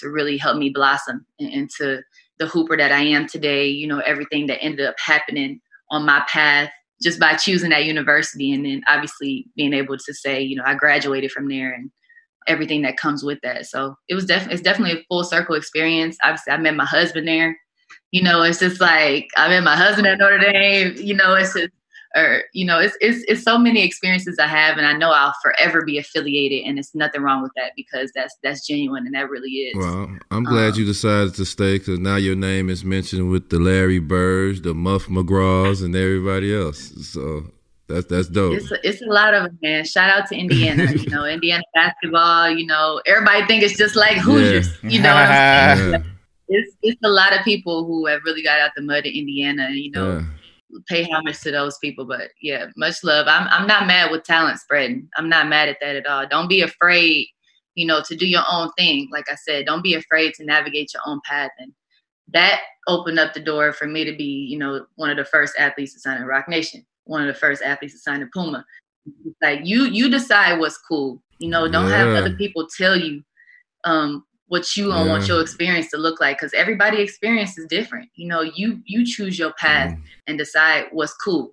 to really help me blossom into the hooper that i am today. You know everything that ended up happening on my path just by choosing that university and then obviously being able to say you know i graduated from there and everything that comes with that. So it was definitely it's definitely a full circle experience. Obviously i met my husband there. You know it's just like i met my husband at notre dame. You know it's just or you know it's, it's it's so many experiences i have and i know i'll forever be affiliated and it's nothing wrong with that because that's that's genuine and that really is well i'm glad um, you decided to stay because now your name is mentioned with the larry birds the muff mcgraws and everybody else so that's that's dope. It's a, it's a lot of man. Shout out to Indiana. you know, Indiana basketball. You know, everybody think it's just like Hoosiers. Yeah. You know, yeah. it's it's a lot of people who have really got out the mud in Indiana. You know, yeah pay homage to those people. But yeah, much love. I'm I'm not mad with talent spreading. I'm not mad at that at all. Don't be afraid, you know, to do your own thing. Like I said, don't be afraid to navigate your own path. And that opened up the door for me to be, you know, one of the first athletes to sign in Roc Nation, one of the first athletes to sign in Puma. Like you, you decide what's cool. You know, don't yeah. have other people tell you um, what you yeah. want your experience to look like because everybody experience is different. You know you you choose your path mm. and decide what's cool.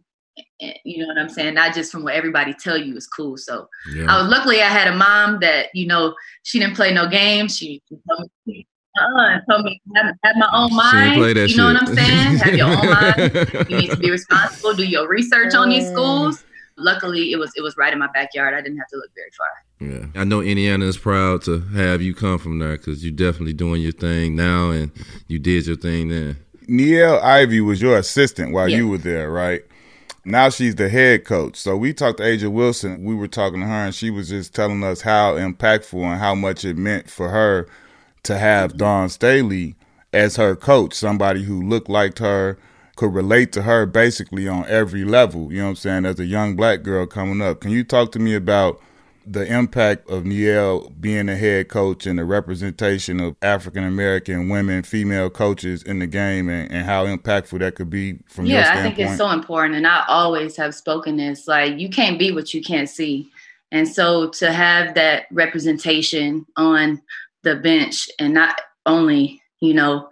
You know what i'm saying? Not just from what everybody tell you is cool. So yeah. i was luckily i had a mom that you know she didn't play no games. She told me, uh, told me have, have my own mind. you know shit. what i'm saying? Have your own mind. You need to be responsible. Do your research on these schools luckily it was it was right in my backyard i didn't have to look very far yeah, I know Indiana is proud to have you come from there because you're definitely doing your thing now, and you did your thing then. Niele Ivey was your assistant while yeah. you were there, right? Now she's the head coach. So we talked to A'ja Wilson. We were talking to her, and she was just telling us how impactful and how much it meant for her to have Dawn Staley as her coach, somebody who looked like her, could relate to her basically on every level. You know what I'm saying? As a young black girl coming up, can you talk to me about? the impact of Niele being a head coach and the representation of African American women, female coaches in the game, and, and, how impactful that could be from yeah, your standpoint? I think it's so important, and I always have spoken this: like you can't be what you can't see, and so to have that representation on the bench, and not only you know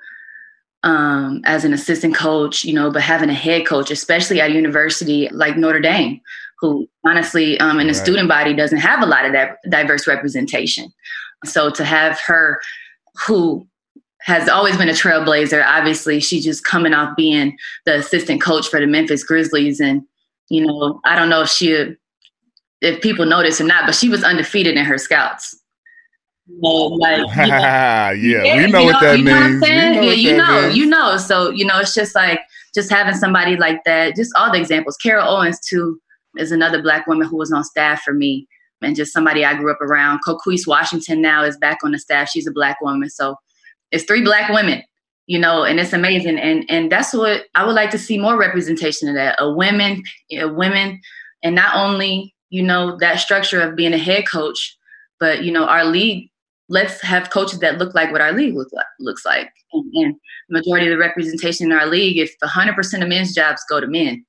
um, as an assistant coach, you know, but having a head coach, especially at a university like Notre Dame, who honestly um, in the right. student body doesn't have a lot of that diverse representation. So to have her who has always been a trailblazer, obviously she's just coming off being the assistant coach for the Memphis Grizzlies. And, you know, I don't know if she if people notice or not, but she was undefeated in her scouts. Um, like, you know, yeah, we know, know what that you means. Yeah, you know, means. you know. So you know, it's just like just having somebody like that. Just all the examples. Carol Owens too is another black woman who was on staff for me, and just somebody I grew up around. Coquese Washington now is back on the staff. She's a black woman. So it's three black women you know, and it's amazing. And and that's what I would like to see more representation of that. A women, a women, and not only you know that structure of being a head coach, but you know our league. Let's have coaches that look like what our league look like, looks like. And, and the majority of the representation in our league, if 100% of men's jobs go to men,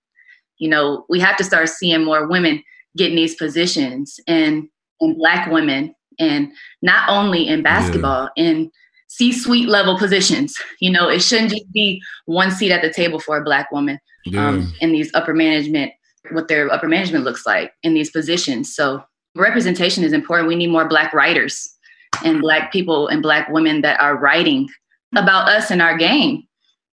you know, we have to start seeing more women getting these positions and and black women and not only in basketball yeah. in C-suite level positions. You know, it shouldn't just be one seat at the table for a black woman um, yeah. um, in these upper management, what their upper management looks like in these positions. So representation is important. We need more black writers and black people and black women that are writing about us and our game,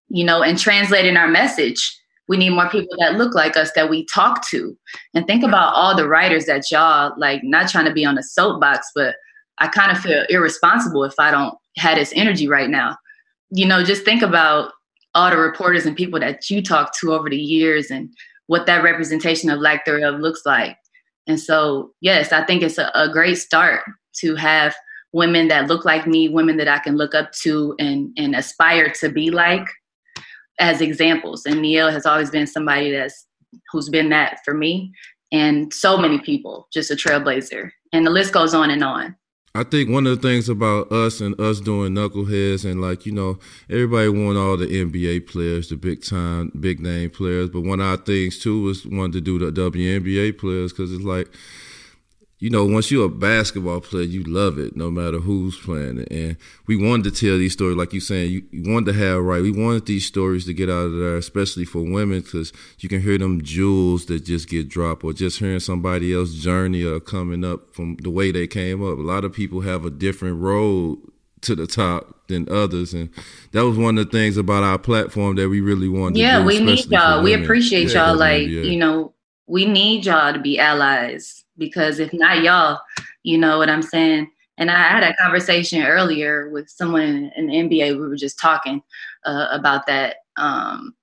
you know, and translating our message. We need more people that look like us that we talk to. And think about all the writers that y'all like not trying to be on a soapbox, but I kind of feel irresponsible if I don't had this energy right now. You know, just think about all the reporters and people that you talk to over the years and what that representation of lack thereof looks like. And so, yes, I think it's a, a great start to have women that look like me, women that I can look up to and, and aspire to be like as examples. And Niele has always been somebody that's who's been that for me and so many people, just a trailblazer. And the list goes on and on. I think one of the things about us and us doing knuckleheads and like you know everybody want all the NBA players, the big time, big name players, but one of our things too was wanted to do the WNBA players because it's like you know, once you're a basketball player, you love it no matter who's playing it. And we wanted to tell these stories, like you're saying, you, you wanted to have right. We wanted these stories to get out of there, especially for women, because you can hear them jewels that just get dropped, or just hearing somebody else's journey or coming up from the way they came up. A lot of people have a different road to the top than others, and that was one of the things about our platform that we really wanted. Yeah, do, we need y'all. We appreciate yeah, y'all. Like yeah. you know, we need y'all to be allies because if not y'all, you know what I'm saying? And I had a conversation earlier with someone in the NBA. We were just talking uh, about that. Um,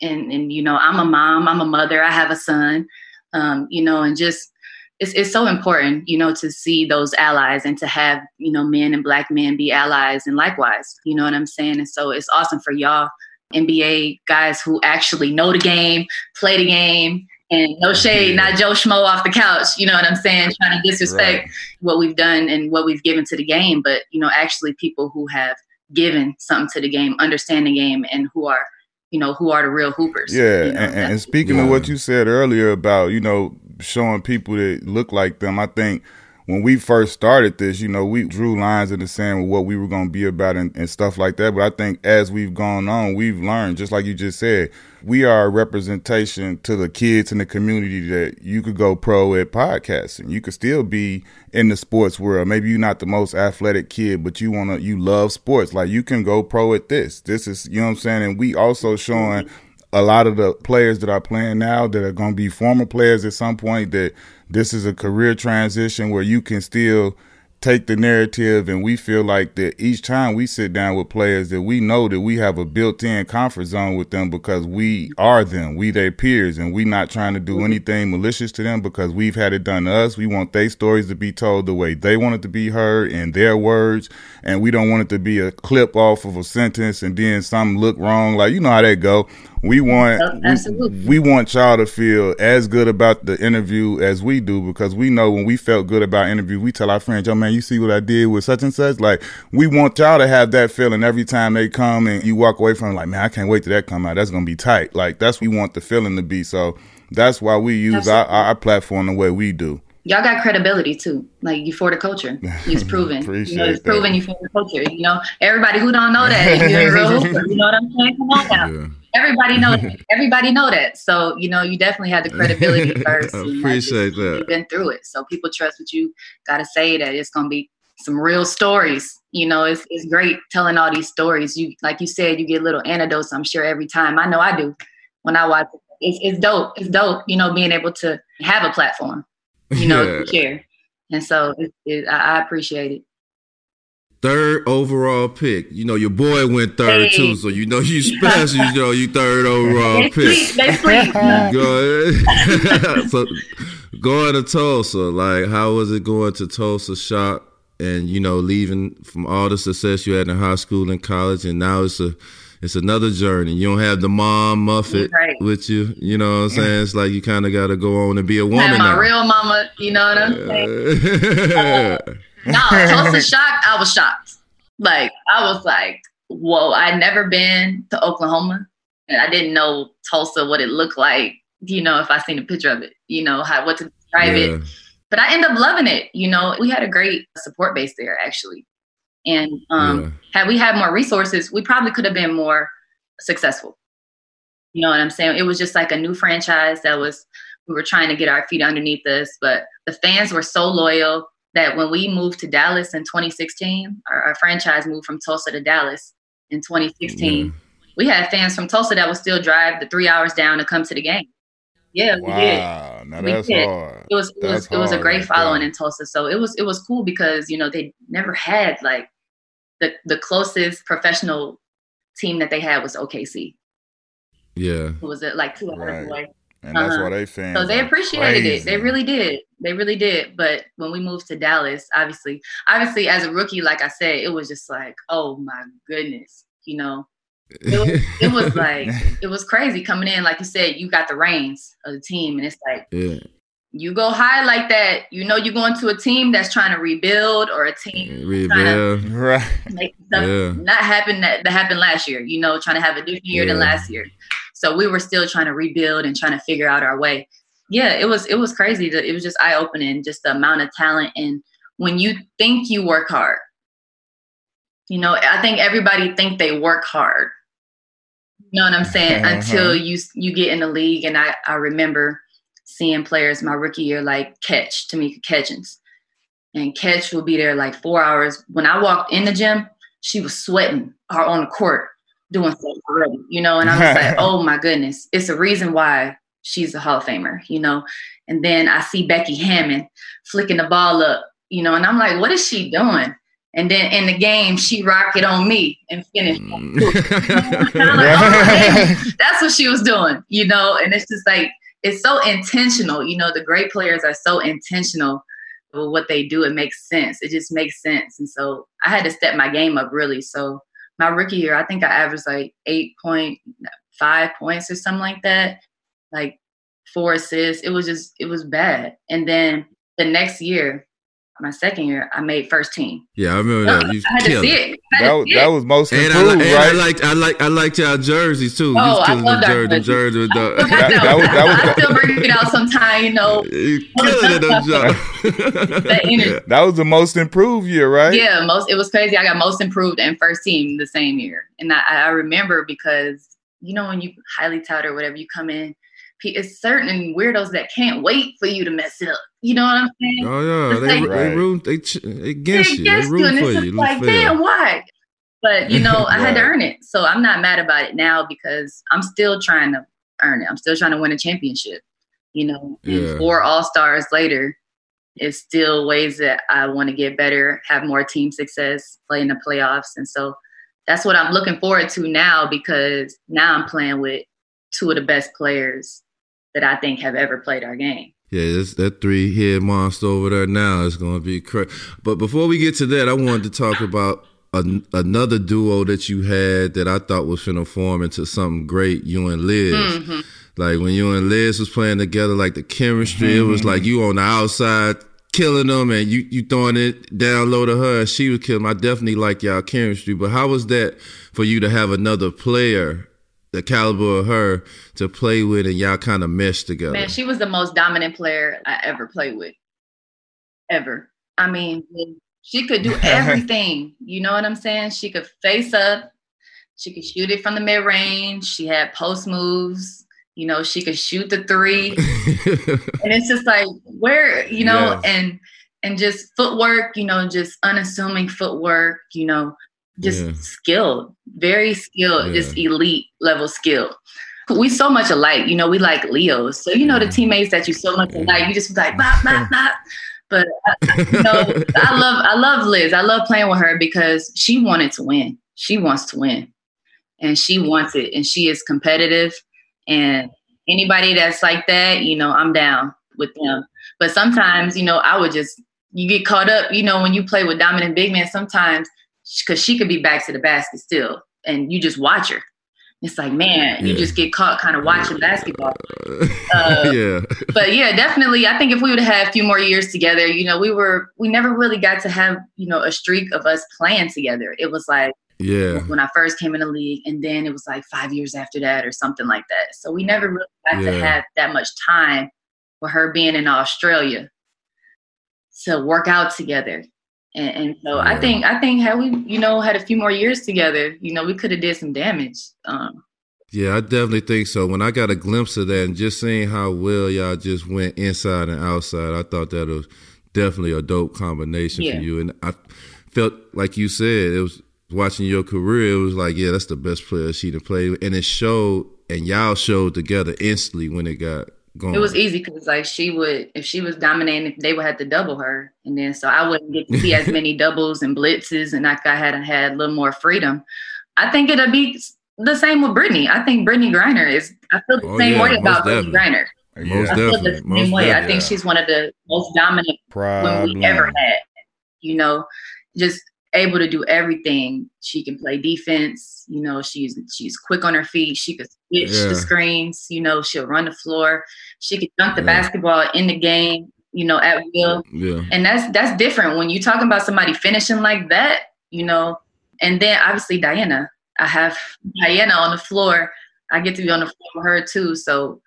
and, and, you know, I'm a mom, I'm a mother, I have a son, um, you know, and just it's, it's so important, you know, to see those allies and to have, you know, men and black men be allies and likewise, you know what I'm saying? And so it's awesome for y'all NBA guys who actually know the game, play the game, and no shade, not Joe Schmo off the couch. You know what I'm saying? Trying to disrespect right. what we've done and what we've given to the game, but you know, actually people who have given something to the game, understand the game, and who are you know who are the real hoopers. Yeah, you know, and, and, speaking yeah. of what you said earlier about you know showing people that look like them, I think when we first started this, you know, we drew lines in the sand with what we were going to be about and, and, stuff like that. But I think as we've gone on, we've learned, just like you just said, we are a representation to the kids in the community that you could go pro at podcasting. You could still be in the sports world. Maybe you're not the most athletic kid, but you want to, you love sports. Like you can go pro at this. This is, you know what I'm saying? And we also showing a lot of the players that are playing now that are going to be former players at some point that this is a career transition where you can still take the narrative and we feel like that each time we sit down with players that we know that we have a built-in comfort zone with them because we are them. We their peers and we not trying to do mm-hmm. anything malicious to them because we've had it done to us. We want their stories to be told the way they want it to be heard in their words. And we don't want it to be a clip off of a sentence and then something look wrong. Like you know how that go we want oh, we, we, want y'all to feel as good about the interview as we do because we know when we felt good about interview, we tell our friends, "Yo, man, you see what I did with such and such." Like we want y'all to have that feeling every time they come and you walk away from it, like, man, I can't wait till that come out. That's gonna be tight. Like that's we want the feeling to be. So that's why we use our, our platform the way we do y'all got credibility too. Like you for the culture. It's proven. you know, it's proven you for the culture. You know, everybody who don't know that. You know what I'm saying? Come on now. Yeah. Everybody knows. everybody know that. So you know, you definitely had the credibility first. I appreciate that. You've been through it, so people trust what you got to say. That it's gonna be some real stories. You know, it's it's great telling all these stories. You like you said, you get little anecdotes. I'm sure every time. I know I do when I watch. It's, it's dope. It's dope. You know, being able to have a platform you know, yeah. to share. And so it, it, I appreciate it. Third overall pick. You know, your boy went third hey. too, so you know you special. you know, you third overall they pick. Sleep, they sleep. Go so going to Tulsa, like how was it going to Tulsa Shock and you know leaving from all the success you had in high school and college, and now it's a it's another journey. You don't have the mom Muffet right. with you. You know what I'm saying? It's like you kind of got to go on and be a woman. Have my now. real mama. You know what I'm saying? no, Tulsa shocked. I was shocked. Like I was like, whoa! I'd never been to Oklahoma, and I didn't know Tulsa what it looked like. You know, if I seen a picture of it, you know how what to describe yeah. it. But I end up loving it. You know, we had a great support base there actually. And um, yeah. had we had more resources, we probably could have been more successful. You know what I'm saying? It was just like a new franchise that was, we were trying to get our feet underneath us, but the fans were so loyal that when we moved to Dallas in 2016, our, our franchise moved from Tulsa to Dallas in 2016. Yeah. Mm. We had fans from Tulsa that would still drive the three hours down to come to the game. Yeah, wow. we did. Now we did. hard. It was it was it was a great following in Tulsa. So it was it was cool because you know they never had like the the closest professional team that they had was OKC. Yeah. Was it like two hours right. away? And that's uh-huh. why they fans. So they appreciated crazy. it. They really did. They really did. But when we moved to Dallas, obviously, obviously as a rookie, like I said, it was just like, oh my goodness, you know. It was, it was like it was crazy coming in. Like you said, you got the reins of the team, and it's like yeah you go high like that, you know you're going to a team that's trying to rebuild or a team rebuild. right. make stuff yeah. not happen that, that happened last year, you know, trying to have a different year yeah. than last year. So we were still trying to rebuild and trying to figure out our way. Yeah, it was it was crazy. It was just eye opening, just the amount of talent and when you think you work hard. You know, I think everybody think they work hard. You know what I'm saying? Uh-huh. Until you you get in the league and I I remember seeing players my rookie year like Catch, Tamika Catchings. And Catch will be there like four hours. When I walked in the gym, she was sweating or on the court doing stuff already, you know, and I was like, oh my goodness, it's a reason why she's a Hall of Famer, you know. And then I see Becky Hammon flicking the ball up, you know, and I'm like, what is she doing? And then in the game, she rocked it on me and finished. Mm. like, oh, that's what she was doing, you know. And it's just like it's so intentional. You know, the great players are so intentional with what they do. It makes sense. It just makes sense. And so I had to step my game up really. So my rookie year, I think I averaged like eight point five points or something like that. Like four assists. It was just it was bad. And then the next year, my second year, I made first team. Yeah, I remember that. You I had to see it. That, that was most and improved, I, and right? I liked, I like, I liked y'all jerseys too. Oh, I love that jersey. jersey with the, that, that, was, that was, I still bring it out sometime, you know. killing it, that, that was the most improved year, right? Yeah, most. It was crazy. I got most improved and first team the same year, and I, I remember because you know when you highly tout or whatever, you come in it's certain weirdos that can't wait for you to mess up. You know what I'm saying? Oh yeah, they, they, they room they, they against you. They room for you. Like damn, why? But you know, I had to earn it, so I'm not mad about it now because I'm still trying to earn it. I'm still trying to win a championship. You know, yeah. four All Stars later, it's still ways that I want to get better, have more team success, play in the playoffs, and so that's what I'm looking forward to now because now I'm playing with two of the best players that I think have ever played our game. Yeah, that three head monster over there now is going to be crazy. But before we get to that, I wanted to talk about an, another duo that you had that I thought was going to form into something great. You and Liz. Mm-hmm. Like when you and Liz was playing together, like the chemistry, mm-hmm. it was like you on the outside killing them and you you throwing it down low to her. and She was killing. I definitely like y'all chemistry. But how was that for you to have another player the caliber of her to play with and y'all kind of mesh together. Man, she was the most dominant player I ever played with. Ever. I mean, she could do everything. you know what I'm saying? She could face up. She could shoot it from the mid range. She had post moves. You know, she could shoot the three. and it's just like where, you know, yes. and and just footwork, you know, just unassuming footwork, you know, just yeah. skilled, very skilled, yeah. just elite level skill. we so much alike. You know, we like Leos. So you know the teammates that you so much alike, you just like bop, bop, bop. But you know, I love I love Liz. I love playing with her because she wanted to win. She wants to win. And she wants it. And she is competitive. And anybody that's like that, you know, I'm down with them. But sometimes, you know, I would just you get caught up, you know, when you play with dominant big men, sometimes because she could be back to the basket still, and you just watch her. It's like, man, yeah. you just get caught kind of watching basketball. Uh, yeah. but yeah, definitely. I think if we would have had a few more years together, you know, we were, we never really got to have, you know, a streak of us playing together. It was like, yeah, when I first came in the league, and then it was like five years after that or something like that. So we never really got yeah. to have that much time with her being in Australia to work out together. And, and so yeah. I think I think had we you know had a few more years together, you know, we could have did some damage. Um, yeah, I definitely think so. When I got a glimpse of that and just seeing how well y'all just went inside and outside, I thought that was definitely a dope combination yeah. for you. And I felt like you said it was watching your career. It was like, yeah, that's the best player she to play, and it showed. And y'all showed together instantly when it got Going. It was easy because like she would, if she was dominating, they would have to double her, and then so I wouldn't get to see as many doubles and blitzes, and like I had had a little more freedom. I think it'll be the same with Brittney. I think Brittney Griner is. I feel the oh, same yeah, way about Brittney Griner. Most I feel the same way. I think she's one of the most dominant women we ever had. You know, just able to do everything. She can play defense. You know, she's she's quick on her feet. She could switch yeah. the screens. You know, she'll run the floor. She could dunk the yeah. basketball in the game. You know, at will. Yeah. And that's that's different when you're talking about somebody finishing like that. You know, and then obviously Diana. I have Diana on the floor. I get to be on the floor with her too. So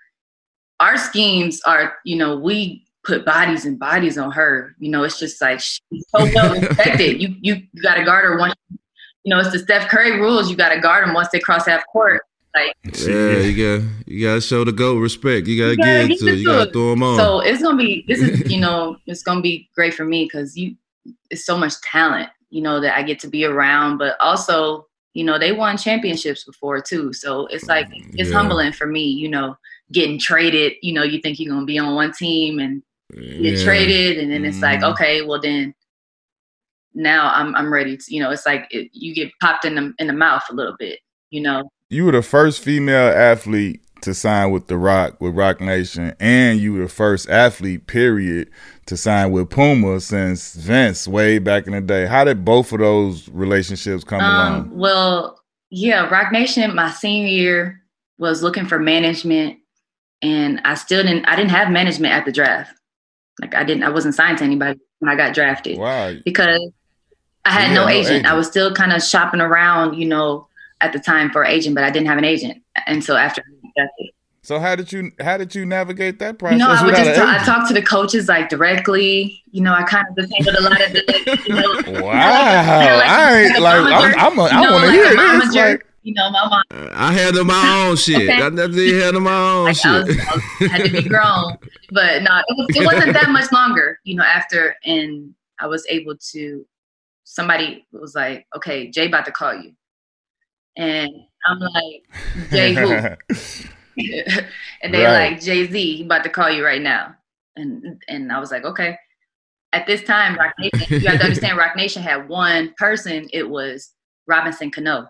our schemes are, you know, we put bodies and bodies on her. You know, it's just like she's so well respected. you you you got to guard her once. You know, it's the Steph Curry rules. You got to guard them once they cross half court. Like, yeah, you got you got to show the goat respect. You got to get into it. You got to throw them on. So it's gonna be this is you know it's gonna be great for me because you it's so much talent you know that I get to be around, but also you know they won championships before too. So it's like it's yeah. humbling for me. You know, getting traded. You know, you think you're gonna be on one team and get yeah. traded, and then it's like, mm-hmm. okay, well then now I'm I'm ready to, you know, it's like it, you get popped in the in the mouth a little bit, you know. You were the first female athlete to sign with the Rock with Roc Nation, and you were the first athlete, period, to sign with Puma since Vince way back in the day. How did both of those relationships come um, along? Well, yeah, Roc Nation, my senior year was looking for management, and I still didn't. I didn't have management at the draft. Like I didn't, I wasn't signed to anybody when I got drafted. Wow. Because I had no, no agent. agent. I was still kind of shopping around, you know, at the time for an agent, but I didn't have an agent until after So how did you how did you navigate that process? You know, I would just talk, I talked to the coaches like directly. You know, I kind of just handled a lot of the. You know, wow, like, I ain't like I'm, I'm a, i want to hear this. Like, you know, my mom. Uh, I handled my own shit. okay. I definitely handled my own like, shit. I, was, I was, had to be grown, but no, it, was, it wasn't that much longer. You know, after and I was able to. Somebody was like, "Okay, Jay about to call you," and I'm like, "Jay who?" and they right. like, "Jay Z, he about to call you right now," and and I was like, "Okay." At this time, Roc Nation, you have to understand, Roc Nation had one person. It was Robinson Cano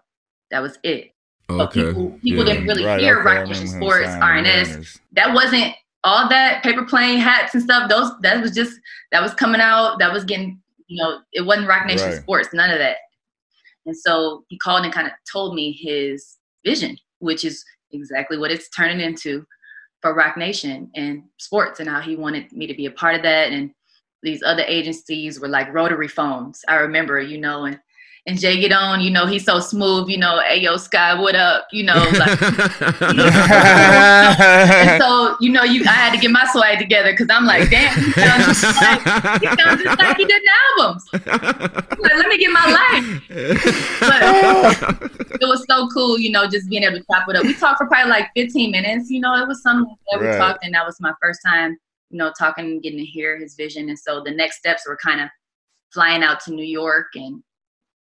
that was it. Okay. people, people yeah. didn't really right, hear Roc Nation Sports, RNS. That wasn't all that paper plane hats and stuff. Those that was just that was coming out. That was getting you know it wasn't Rock Nation right. Sports. None of that. And so he called and kind of told me his vision, which is exactly what it's turning into for Roc Nation and sports, and how he wanted me to be a part of that. And these other agencies were like rotary phones. I remember, you know, and and Jay get on, you know, he's so smooth, you know, hey yo Sky, what up? You know, like, and so, you know, you I had to get my swag together because I'm like, damn, he sounds just like he sounds just like he did the albums. Like, let me get my life. but it was so cool, you know, just being able to chop it up. We talked for probably like 15 minutes, you know, it was something that we right. talked, and that was my first time, you know, talking and getting to hear his vision. And so the next steps were kind of flying out to New York and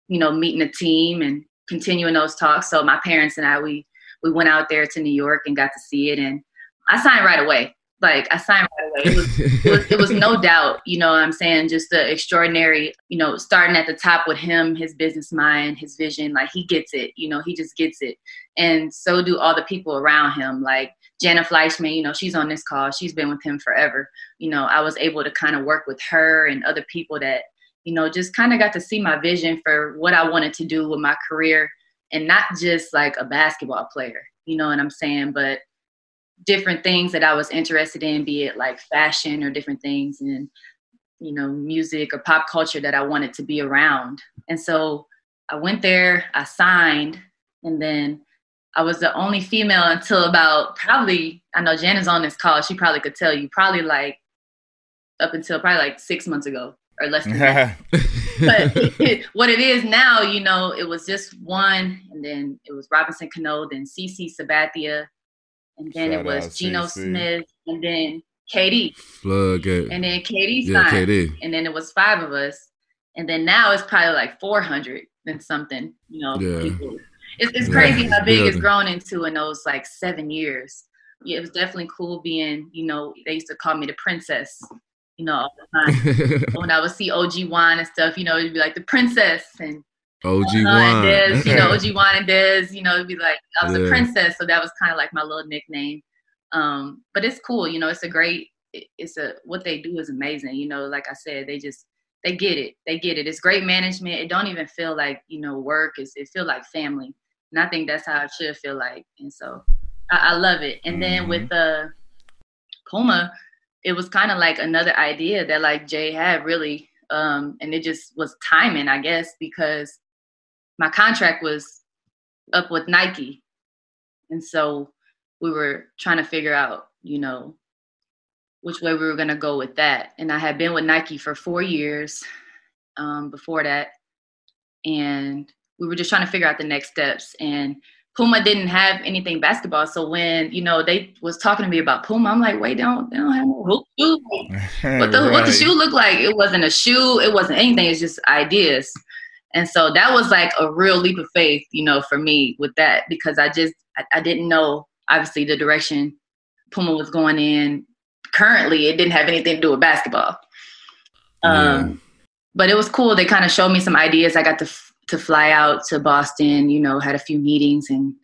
you know, meeting a team and continuing those talks. So my parents and I, we we went out there to New York and got to see it, and I signed right away. Like I signed right away. It was, it was, it was no doubt, you know what I'm saying, just the extraordinary, you know, starting at the top with him, his business mind, his vision, like he gets it, you know, he just gets it. And so do all the people around him. Like Jana Fleishman, you know, she's on this call. She's been with him forever. You know, I was able to kind of work with her and other people that, you know, just kind of got to see my vision for what I wanted to do with my career and not just like a basketball player, you know what I'm saying, but different things that I was interested in, be it like fashion or different things and, you know, music or pop culture that I wanted to be around. And so I went there, I signed, and then I was the only female until about probably, I know Jen is on this call, she probably could tell you, probably like up until probably like six months ago or less than that. but what it is now, you know, it was just one, and then it was Robinson Cano, then CC Sabathia, and then Shout it was Geno CC. Smith, and then KD. Plug it. And then KD yeah, signed. KD. And then it was five of us. And then now it's probably like 400 and something, you know, yeah. people. It's, it's crazy yeah. how big it's grown into in those like seven years. Yeah, it was definitely cool being, you know, they used to call me the princess you know, all the time. when I would see OG Juan and stuff, you know, it'd be like the princess and OG uh, Juan. Des, you know, OG Juan and Des, you know, it'd be like I was yeah. a princess, so that was kind of like my little nickname. Um, but it's cool, you know, it's a great it's a what they do is amazing. You know, like I said, they just they get it. They get it. It's great management. It don't even feel like, you know, work. It's, it feel like family. And I think that's how it should feel like. And so I, I love it. And mm-hmm. then with the Puma, it was kind of like another idea that like Jay had really, um, and it just was timing, I guess, because my contract was up with Nike, and so we were trying to figure out, you know, which way we were gonna go with that. And I had been with Nike for four years um, before that, and we were just trying to figure out the next steps. And Puma didn't have anything basketball. So when you know they was talking to me about Puma, I'm like, wait, they don't they don't have no hoop shoe. what the right. what the shoe look like? It wasn't a shoe. It wasn't anything. It's just ideas. And so that was like a real leap of faith, you know, for me with that because I just I, I didn't know obviously the direction Puma was going in. Currently, it didn't have anything to do with basketball. Um. But it was cool. They kind of showed me some ideas. I got to to fly out to Boston, you know, had a few meetings and,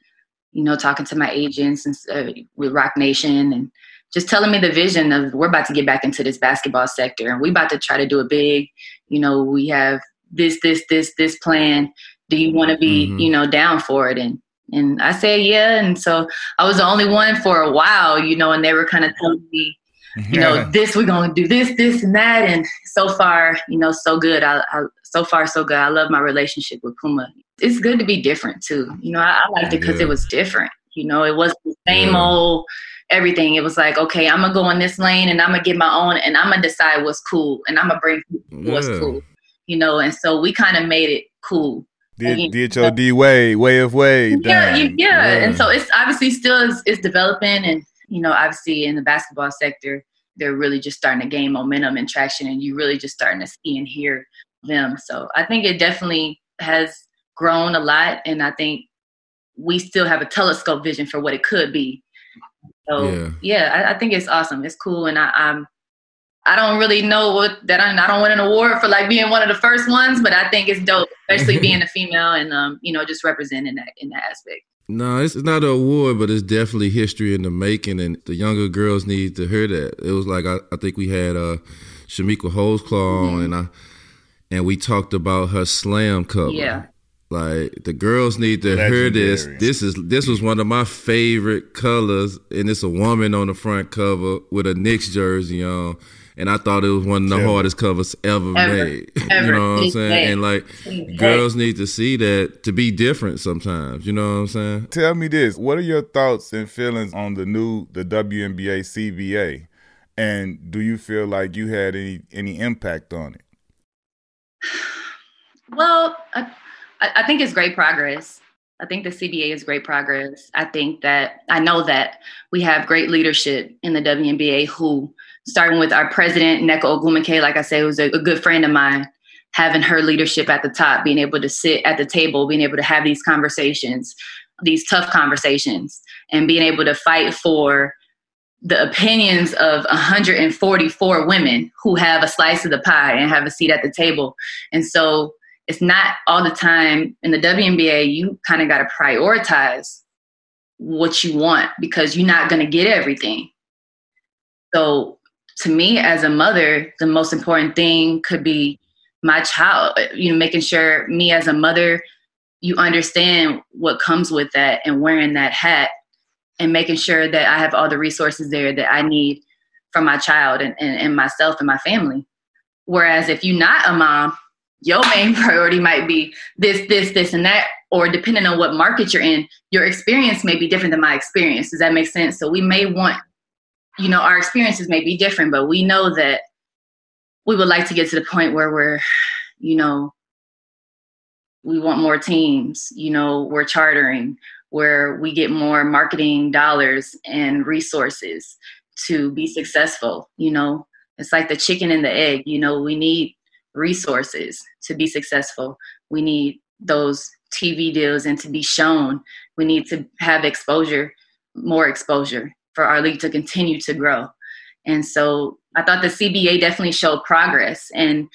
you know, talking to my agents and uh, with Roc Nation and just telling me the vision of we're about to get back into this basketball sector and we're about to try to do it big. You know, we have this, this, this, this plan. Do you want to be, mm-hmm. you know, down for it? And and I said yeah. And so I was the only one for a while, you know, and they were kind of telling me, you know, this we're gonna do this, this, and that. And so far, you know, so good. I, I so far so good. I love my relationship with Puma. It's good to be different too. You know, I, I liked it because yeah. it was different. You know, it wasn't the same yeah. old everything. It was like, okay, I'm gonna go in this lane and I'm gonna get my own and I'm gonna decide what's cool and I'm gonna bring what's cool. You know, and so we kind of made it cool. Did, did your D way, way of way. Yeah, yeah, yeah, And so it's obviously still is, is developing and you know, obviously in the basketball sector, they're really just starting to gain momentum and traction and you're really just starting to see and hear them. So I think it definitely has grown a lot, and I think we still have a telescope vision for what it could be. So yeah, yeah I, I, think it's awesome. It's cool, and I, I'm. I don't really know what that I, I don't win an award for like being one of the first ones, but I think it's dope, especially being a female and um, you know, just representing that in that aspect. No, it's not an award, but it's definitely history in the making, and the younger girls need to hear that. It was like I, I think we had uh, Chamique Holdsclaw mm-hmm. and I and we talked about her slam cover. Yeah. Like the girls need to Legendary. hear this. This is this was one of my favorite colors, and it's a woman on the front cover with a Knicks jersey on. And I thought it was one of the hardest covers ever, ever made. Ever. you know what I'm saying? And like girls need to see that to be different sometimes. You know what I'm saying? Tell me this. What are your thoughts and feelings on the new the WNBA CBA? And do you feel like you had any any impact on it? Well, I, I think it's great progress. I think the CBA is great progress. I think that I know that we have great leadership in the WNBA who, starting with our president, Nneka Ogwumike, like I said, was a, a good friend of mine, having her leadership at the top, being able to sit at the table, being able to have these conversations, these tough conversations and being able to fight for the opinions of 144 women who have a slice of the pie and have a seat at the table. And so it's not all the time in the WNBA, you kind of got to prioritize what you want because you're not going to get everything. So to me as a mother, the most important thing could be my child, you know, making sure me as a mother, you understand what comes with that and wearing that hat and making sure that I have all the resources there that I need for my child and, and, and myself and my family. Whereas if you're not a mom, your main priority might be this, this, this, and that, or depending on what market you're in, your experience may be different than my experience. Does that make sense? So we may want, you know, our experiences may be different, but we know that we would like to get to the point where we're, you know, we want more teams, you know, we're chartering, where we get more marketing dollars and resources to be successful. You know, it's like the chicken and the egg, you know, we need resources to be successful. We need those TV deals and to be shown. We need to have exposure, more exposure for our league to continue to grow. And so I thought the CBA definitely showed progress. And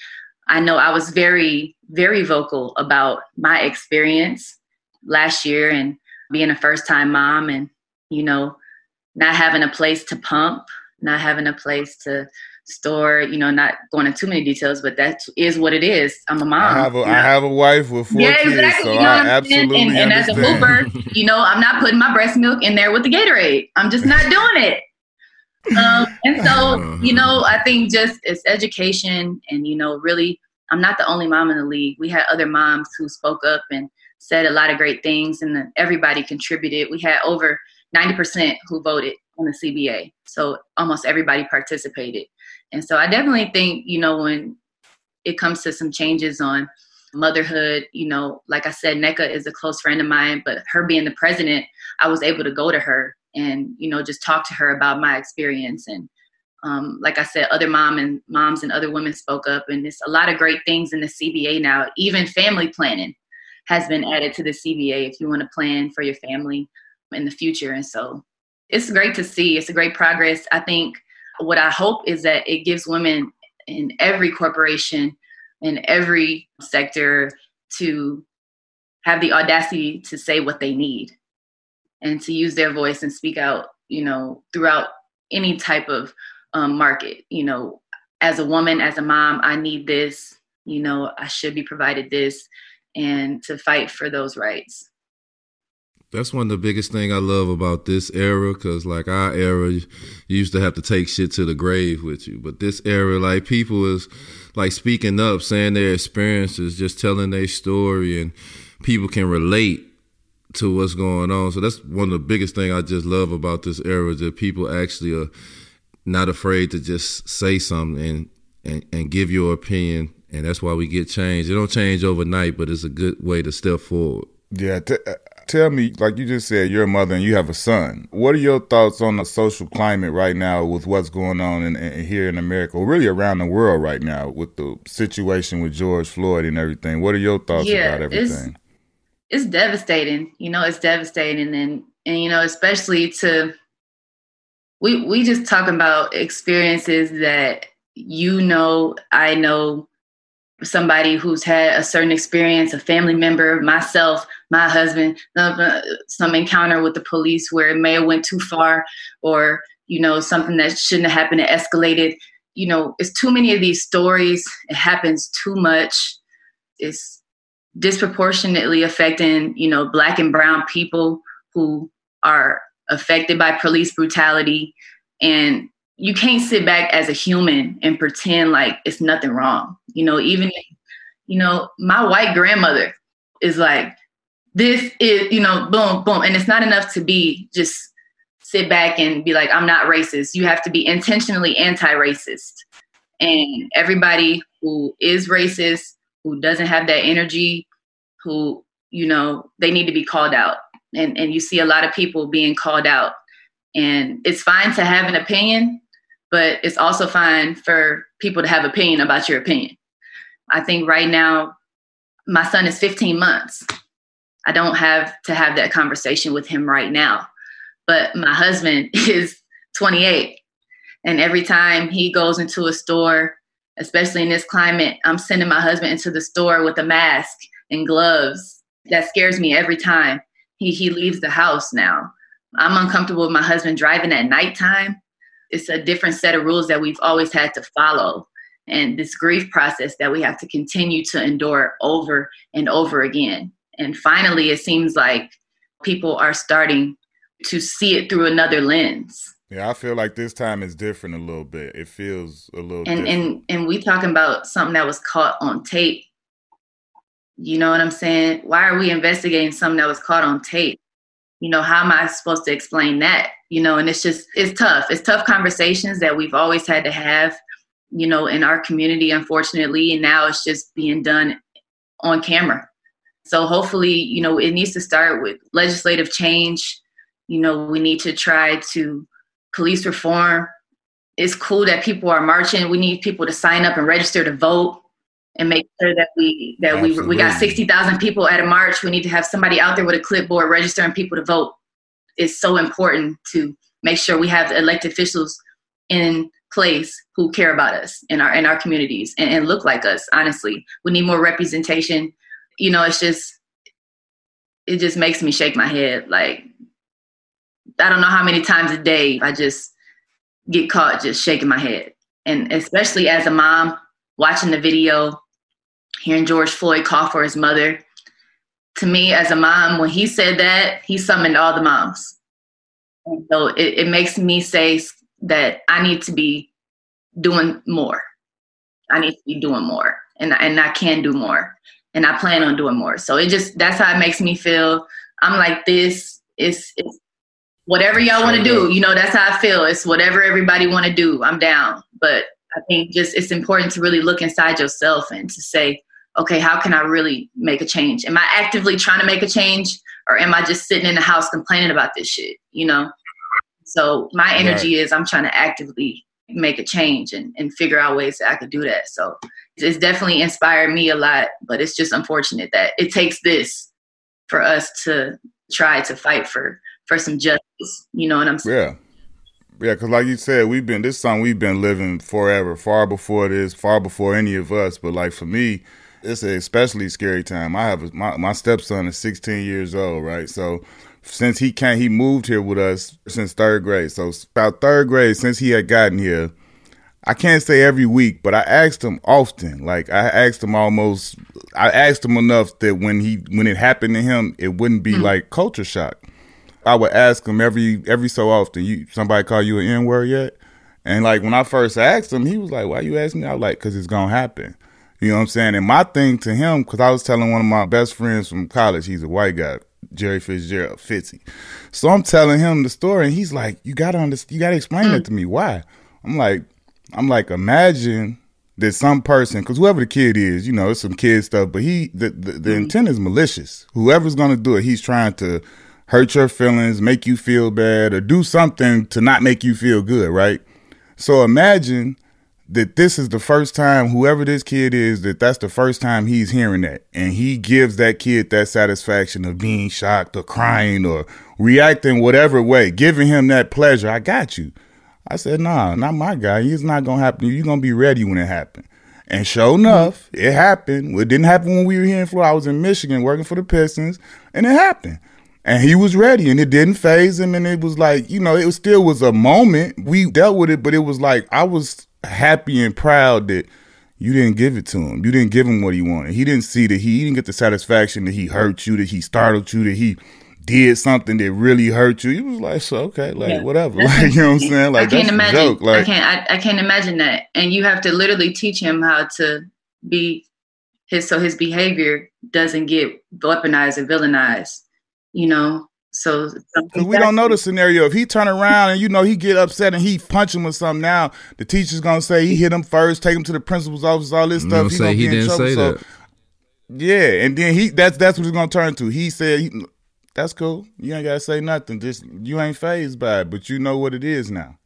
I know I was very, very vocal about my experience last year and being a first time mom and, you know, not having a place to pump, not having a place to store, you know, not going into too many details, but that is what it is. I'm a mom. I have a, I have a wife with four yeah, kids, exactly. so you know I absolutely and, and as a hooper, you know, I'm not putting my breast milk in there with the Gatorade. I'm just not doing it. Um, and so, you know, I think just it's education and, you know, really, I'm not the only mom in the league. We had other moms who spoke up and said a lot of great things, and everybody contributed. We had over 90% who voted on the CBA, so almost everybody participated. And so I definitely think, you know, when it comes to some changes on motherhood, you know, like I said, Nneka is a close friend of mine, but her being the president, I was able to go to her and, you know, just talk to her about my experience. And um, like I said, other mom and moms and other women spoke up, and there's a lot of great things in the CBA now, even family planning has been added to the CBA if you want to plan for your family in the future. And so it's great to see. It's a great progress. I think what I hope is that it gives women in every corporation, in every sector, to have the audacity to say what they need and to use their voice and speak out, you know, throughout any type of um, market. You know, as a woman, as a mom, I need this. You know, I should be provided this and to fight for those rights. That's one of the biggest thing I love about this era, cause like our era, you used to have to take shit to the grave with you, but this era, like people is like speaking up, saying their experiences, just telling their story, and people can relate to what's going on. So that's one of the biggest thing I just love about this era is that people actually are not afraid to just say something and and, and give your opinion and that's why we get change. It don't change overnight, but it's a good way to step forward. Yeah, t- tell me, like you just said, you're a mother and you have a son. What are your thoughts on the social climate right now with what's going on in, in, here in America, or really around the world right now with the situation with George Floyd and everything? What are your thoughts yeah, about everything? It's, it's devastating. You know, it's devastating, and and you know, especially to we we just talking about experiences that you know, I know somebody who's had a certain experience, a family member, myself, my husband, uh, uh, some encounter with the police where it may have went too far or, you know, something that shouldn't have happened, it escalated. You know, it's too many of these stories. It happens too much. It's disproportionately affecting, you know, black and brown people who are affected by police brutality. And you can't sit back as a human and pretend like it's nothing wrong. You know, even you know, my white grandmother is like, this is, you know, boom, boom. And it's not enough to be just sit back and be like, I'm not racist. You have to be intentionally anti-racist. And everybody who is racist, who doesn't have that energy, who, you know, they need to be called out. And and you see a lot of people being called out. And it's fine to have an opinion, but it's also fine for people to have opinion about your opinion. I think right now, my son is 15 months. I don't have to have that conversation with him right now. But my husband is 28. And every time he goes into a store, especially in this climate, I'm sending my husband into the store with a mask and gloves. That scares me every time he, he leaves the house now. I'm uncomfortable with my husband driving at nighttime. It's a different set of rules that we've always had to follow. And this grief process that we have to continue to endure over and over again. And finally, it seems like people are starting to see it through another lens. Yeah, I feel like this time is different a little bit. It feels a little and different. and and we talking about something that was caught on tape. You know what I'm saying? Why are we investigating something that was caught on tape? You know, how am I supposed to explain that? You know, and it's just it's tough. It's tough conversations that we've always had to have, you know, in our community, unfortunately, and now it's just being done on camera. So hopefully, you know, it needs to start with legislative change. You know, we need to try to police reform. It's cool that people are marching. We need people to sign up and register to vote and make sure that we that Absolutely. we we got 60,000 people at a march. We need to have somebody out there with a clipboard registering people to vote. It's so important to make sure we have elected officials in place who care about us in our in our communities and, and look like us. Honestly, we need more representation. You know, it's just it just makes me shake my head. Like I don't know how many times a day I just get caught just shaking my head. And especially as a mom, watching the video, hearing George Floyd call for his mother. To me, as a mom, when he said that, he summoned all the moms. And so it, it makes me say that I need to be doing more. I need to be doing more. And, and I can do more. And I plan on doing more. So it just, that's how it makes me feel. I'm like this. It's, it's whatever y'all want to do. You know, that's how I feel. It's whatever everybody want to do. I'm down. But I think just it's important to really look inside yourself and to say, okay, how can I really make a change? Am I actively trying to make a change or am I just sitting in the house complaining about this shit? You know? So my energy right. is I'm trying to actively make a change and, and figure out ways that I could do that. So it's definitely inspired me a lot, but it's just unfortunate that it takes this for us to try to fight for for some justice. You know what I'm saying? Yeah. Yeah, because like you said, we've been this song we've been living forever, far before this, far before any of us. But like for me, it's an especially scary time. I have a, my my stepson is 16 years old, right? So since he can't, he moved here with us since third grade. So about third grade, since he had gotten here, I can't say every week, but I asked him often. Like I asked him almost, I asked him enough that when he when it happened to him, it wouldn't be mm-hmm. like culture shock. I would ask him every every so often, you somebody call you an N word yet? And like when I first asked him, he was like, "Why you asking me?" I was like, "Cause it's gonna happen." You know what I'm saying? And my thing to him, cause I was telling one of my best friends from college, he's a white guy, Jerry Fitzgerald, Fitzy. So I'm telling him the story, and he's like, "You gotta understand. You gotta explain mm. that to me. Why?" I'm like, I'm like, imagine that some person, because whoever the kid is, you know, it's some kid stuff, but he, the the, the mm. intent is malicious. Whoever's gonna do it, he's trying to hurt your feelings, make you feel bad, or do something to not make you feel good, right? So imagine that this is the first time, whoever this kid is, that that's the first time he's hearing that. And he gives that kid that satisfaction of being shocked or crying or reacting whatever way, giving him that pleasure. I got you. I said, nah, not my guy. It's not to happen. You're to be ready when it happens. And sure enough, mm-hmm. it happened. Well, it didn't happen when we were here in Florida. I was in Michigan working for the Pistons, and it happened and he was ready and it didn't faze him and it was like you know it was still was a moment we dealt with it but it was like i was happy and proud that you didn't give it to him you didn't give him what he wanted he didn't see that he, he didn't get the satisfaction that he hurt you that he startled you that he did something that really hurt you you was like so okay like yeah. whatever like you know what i'm saying like i can't imagine joke. like i can't I, I can't imagine that and you have to literally teach him how to be his so his behavior doesn't get weaponized or villainized you know. So we don't know the scenario. If he turn around and you know he get upset and he punch him or something, now the teacher's gonna say he hit him first, take him to the principal's office, all this stuff. He, say he didn't say so, that. Yeah, and then he that's that's what he's gonna turn to. He said he, that's cool. You ain't gotta say nothing. Just you ain't fazed by it, but you know what it is now.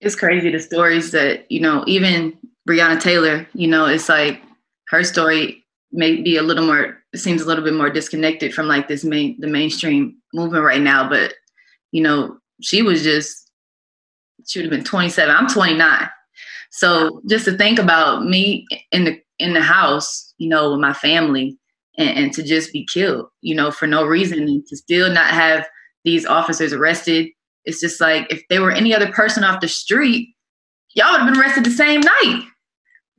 It's crazy the stories that you know. Even Breonna Taylor, you know, it's like her story may be a little more seems a little bit more disconnected from like this main the mainstream movement right now but you know she was just she would have been 27 i'm 29 so just to think about me in the in the house you know with my family and, and to just be killed you know for no reason and to still not have these officers arrested it's just like if they were any other person off the street y'all would have been arrested the same night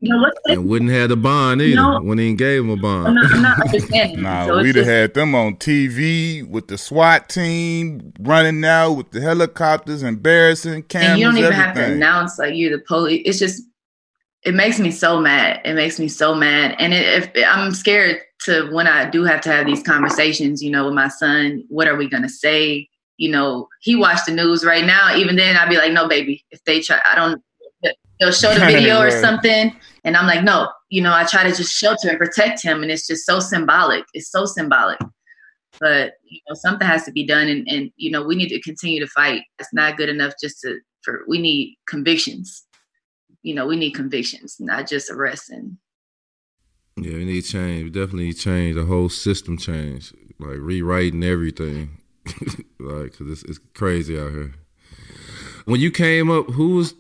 you know, and wouldn't have the bond either. You know, when he gave him a bond. I'm not, I'm not understanding. nah, so we'd have had them on TV with the SWAT team running out with the helicopters, embarrassing cameras. And you don't even everything. have to announce like you're the police. It's just it makes me so mad. It makes me so mad, and it, if I'm scared to when I do have to have these conversations, you know, with my son. What are we gonna say? You know, he watched the news right now. Even then, I'd be like, no, baby. If they try, I don't they'll show the video or something and i'm like no you know i try to just shelter and protect him and it's just so symbolic it's so symbolic but you know something has to be done and, and you know we need to continue to fight it's not good enough just to for we need convictions you know we need convictions not just arrests and yeah we need change we definitely need change the whole system change like rewriting everything like because it's, it's crazy out here when you came up who was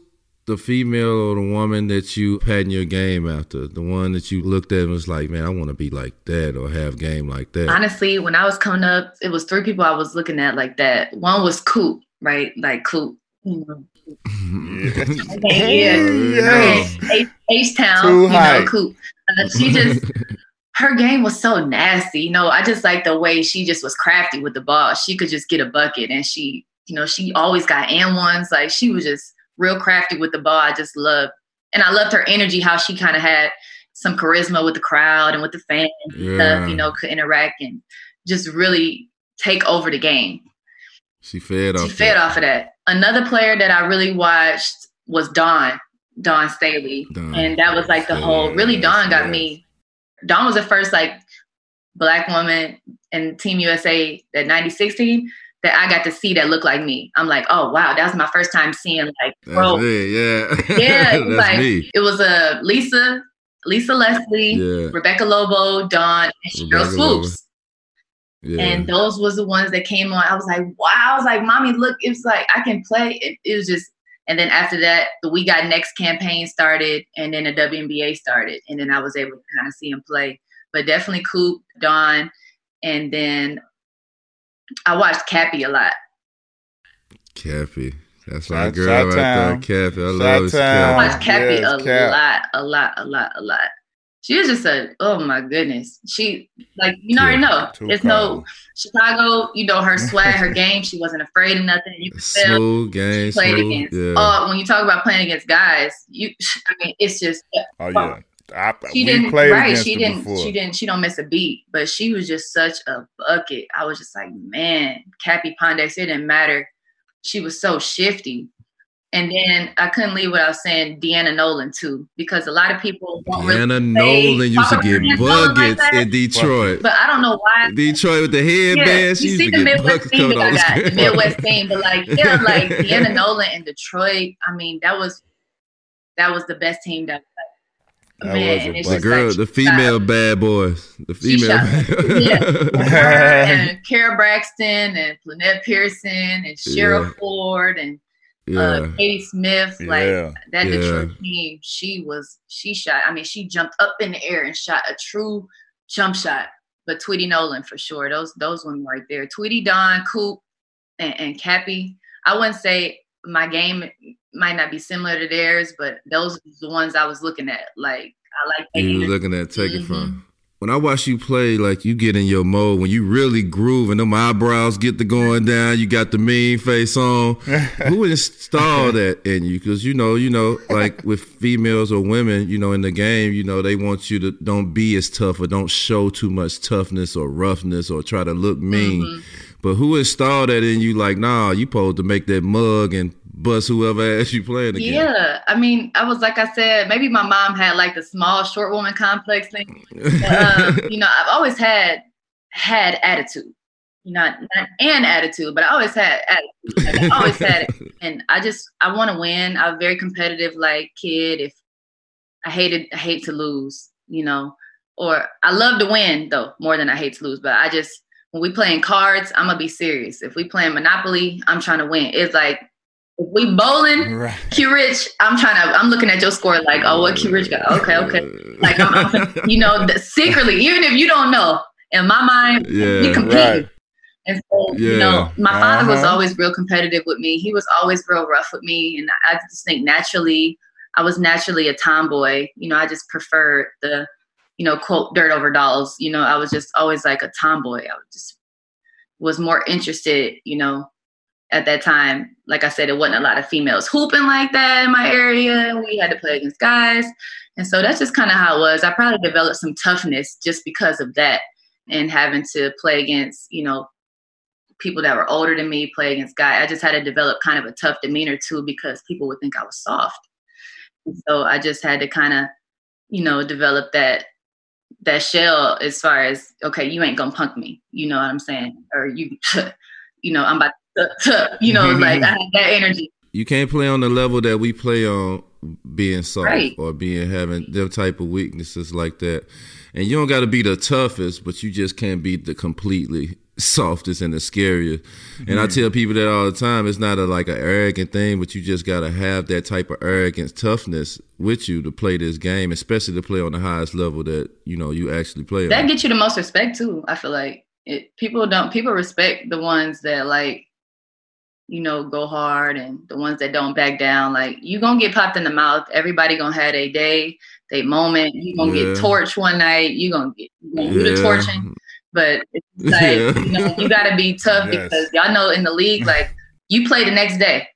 the female or the woman that you had in your game after? The one that you looked at and was like, man, I want to be like that or have game like that? Honestly, when I was coming up, it was three people I was looking at like that. One was Coop, right? Like Coop. yeah, yeah. H Town, you know, Coop. She just her game was so nasty. You know, I just like the way she just was crafty with the ball. She could just get a bucket and she, you know, she always got and ones. Like she was just real crafty with the ball. I just loved, and I loved her energy, how she kind of had some charisma with the crowd and with the fans yeah. and stuff, you know, could interact and just really take over the game. She fed off. She fed off of that. Another player that I really watched was Dawn, Dawn Staley, Dawn. and that was like the whole. Really, Dawn got me. Dawn was the first like black woman in Team USA that '96 team that I got to see that looked like me. I'm like, oh wow, that was my first time seeing like, bro, yeah, yeah, it was like me. it was a uh, Lisa, Lisa Leslie, yeah. Rebecca Lobo, Dawn, and Sheryl Swoopes. Yeah. And those was the ones that came on. I was like, wow. I was like, mommy, look, it's like I can play. It, it was just, and then after that, the We Got Next campaign started, and then the WNBA started, and then I was able to kind of see him play. But definitely Coop, Dawn, and then I watched Cappie a lot. Cappie. That's my girl right there, Cappie. I love Cappie. I watched Cappie yes, a Cap. lot, a lot, a lot, a lot. She was just a oh my goodness. She like you already know. There's no Chicago. You know her swag, her game. She wasn't afraid of nothing. You could smooth game. She played smooth, against. Yeah. Oh, when you talk about playing against guys, you. I mean, it's just. Uh, oh yeah. I, she didn't right. She didn't. Before. She didn't. She don't miss a beat. But she was just such a bucket. I was just like, man, Cappie Pondex. It didn't matter. She was so shifty. And then I couldn't leave without saying Deanna Nolan too, because a lot of people Deanna really Nolan used to get buckets like in Detroit. But I don't know why. Detroit with the headband, yeah, she used to get Midwest team that I got, the Midwest team. But like, yeah, like Deanna Nolan in Detroit. I mean, that was that was the best team that man, the girl, like the female bad boys, the female. yeah, and Kara Braxton and Plenette Pierson and Cheryl yeah. Ford and yeah. uh, Katie Smith, like yeah. that Detroit team. She was she shot. I mean, she jumped up in the air and shot a true jump shot. But Tweety Nolan for sure. Those those women right there. Tweety Dawn, Coop, and, and Cappie. I wouldn't say my game might not be similar to theirs, but those are the ones I was looking at. Like I like you were looking at taking mm-hmm. from. When I watch you play, like you get in your mode when you really groove and them eyebrows get the going down, you got the mean face on. Who installed that in you? Because you know, you know, like with females or women, you know, in the game, you know, they want you to don't be as tough or don't show too much toughness or roughness or try to look mean. Mm-hmm. But who installed that in you? Like, nah, you supposed to make that mug and bust whoever asked you playing again. Yeah, I mean, I was like I said, maybe my mom had like the small short woman complex thing. um, you know, I've always had had attitude. Not not an attitude, but I always had attitude. Like, I always had it, and I just I want to win. I'm a very competitive like kid. If I hated I hate to lose, you know. or I love to win though more than I hate to lose. But I just when we playing cards, I'm gonna be serious. If we playing Monopoly, I'm trying to win. It's like we bowling, right. Q Rich, I'm trying to. I'm looking at your score like, oh, what Q Rich got? Okay, okay. Like, I'm, I'm, you know, the, secretly, even if you don't know, in my mind, yeah, we compete. Right. And so, yeah. you know, my uh-huh. father was uh-huh. always real competitive with me. He was always real rough with me, and I just think naturally, I was naturally a tomboy. You know, I just preferred the, you know, quote dirt over dolls. You know, I was just always like a tomboy. I was just was more interested, you know, at that time, like I said, it wasn't a lot of females hooping like that in my area. We had to play against guys. And so that's just kind of how it was. I probably developed some toughness just because of that and having to play against, you know, people that were older than me, play against guys. I just had to develop kind of a tough demeanor too because people would think I was soft. So I just had to kind of, you know, develop that that shell as far as okay, you ain't gonna punk me. You know what I'm saying? Or you you know, I'm about you know, like I have that energy. You can't play on the level that we play on being soft right. or being having them type of weaknesses like that. And you don't got to be the toughest, but you just can't be the completely softest and the scariest. Mm-hmm. And I tell people that all the time. It's not a like an arrogant thing, but you just got to have that type of arrogance, toughness with you to play this game, especially to play on the highest level that you know you actually play. That on. gets you the most respect too. I feel like it, people don't people respect the ones that like you know go hard and the ones that don't back down like you gonna get popped in the mouth everybody gonna have a day they moment you gonna yeah. get torched one night you gonna get you gonna yeah. do the torching but it's like yeah. you know you gotta be tough yes. because y'all know in the league like you play the next day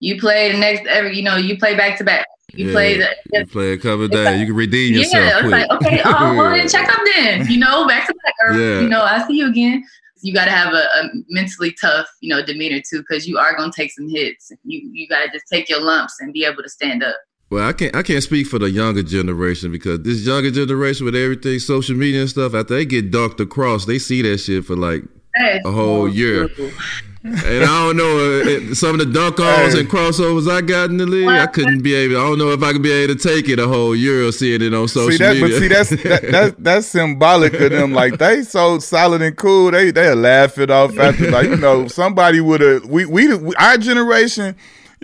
you play the next every you know you play back to back you yeah, play the you play a couple days. Like, you can redeem yourself. Yeah, it's like okay, oh well then check up then. You know, back to back. Or, yeah. You know, I see you again. You got to have a, a, mentally tough, you know, demeanor too, because you are gonna take some hits. You you got to just take your lumps and be able to stand up. Well, I can't I can't speak for the younger generation because this younger generation with everything social media and stuff, after they get dunked across, they see that shit for like a whole year and I don't know uh, some of the dunk offs hey. and crossovers I got in the league. I couldn't be able. I don't know if I could be able to take it a whole year or seeing it on social see that, media. But see, that's that, that, that's symbolic of them. Like they so solid and cool. They they laugh it off after like you know somebody would have we, we we our generation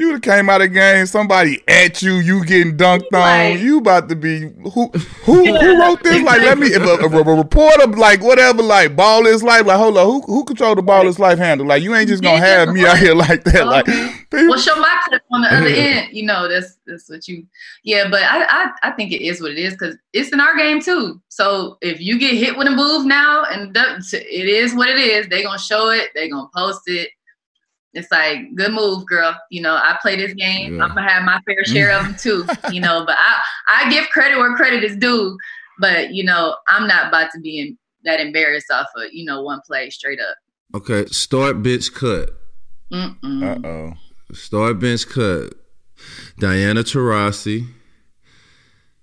you would have came out of game, somebody at you, you getting dunked on. You about to be who who who wrote this? Like, let me if a, a, a reporter like whatever, like ball is life. Like, hold on, who who control the ball is life handle? Like, you ain't just gonna have me out here like that. Like, oh. people. well, show my clip on the other end. You know, that's that's what you. Yeah, but I I, I think it is what it is because it's in our game too. So if you get hit with a move now, and it is what it is, they gonna show it. They gonna post it it's like good move, girl. You know, I play this game. Yeah. I'm gonna have my fair share of them too. You know, but I I give credit where credit is due. But you know, I'm not about to be in, that embarrassed off of you know one play straight up. Okay, start bench cut. Uh oh. Start bench cut. Diana Taurasi,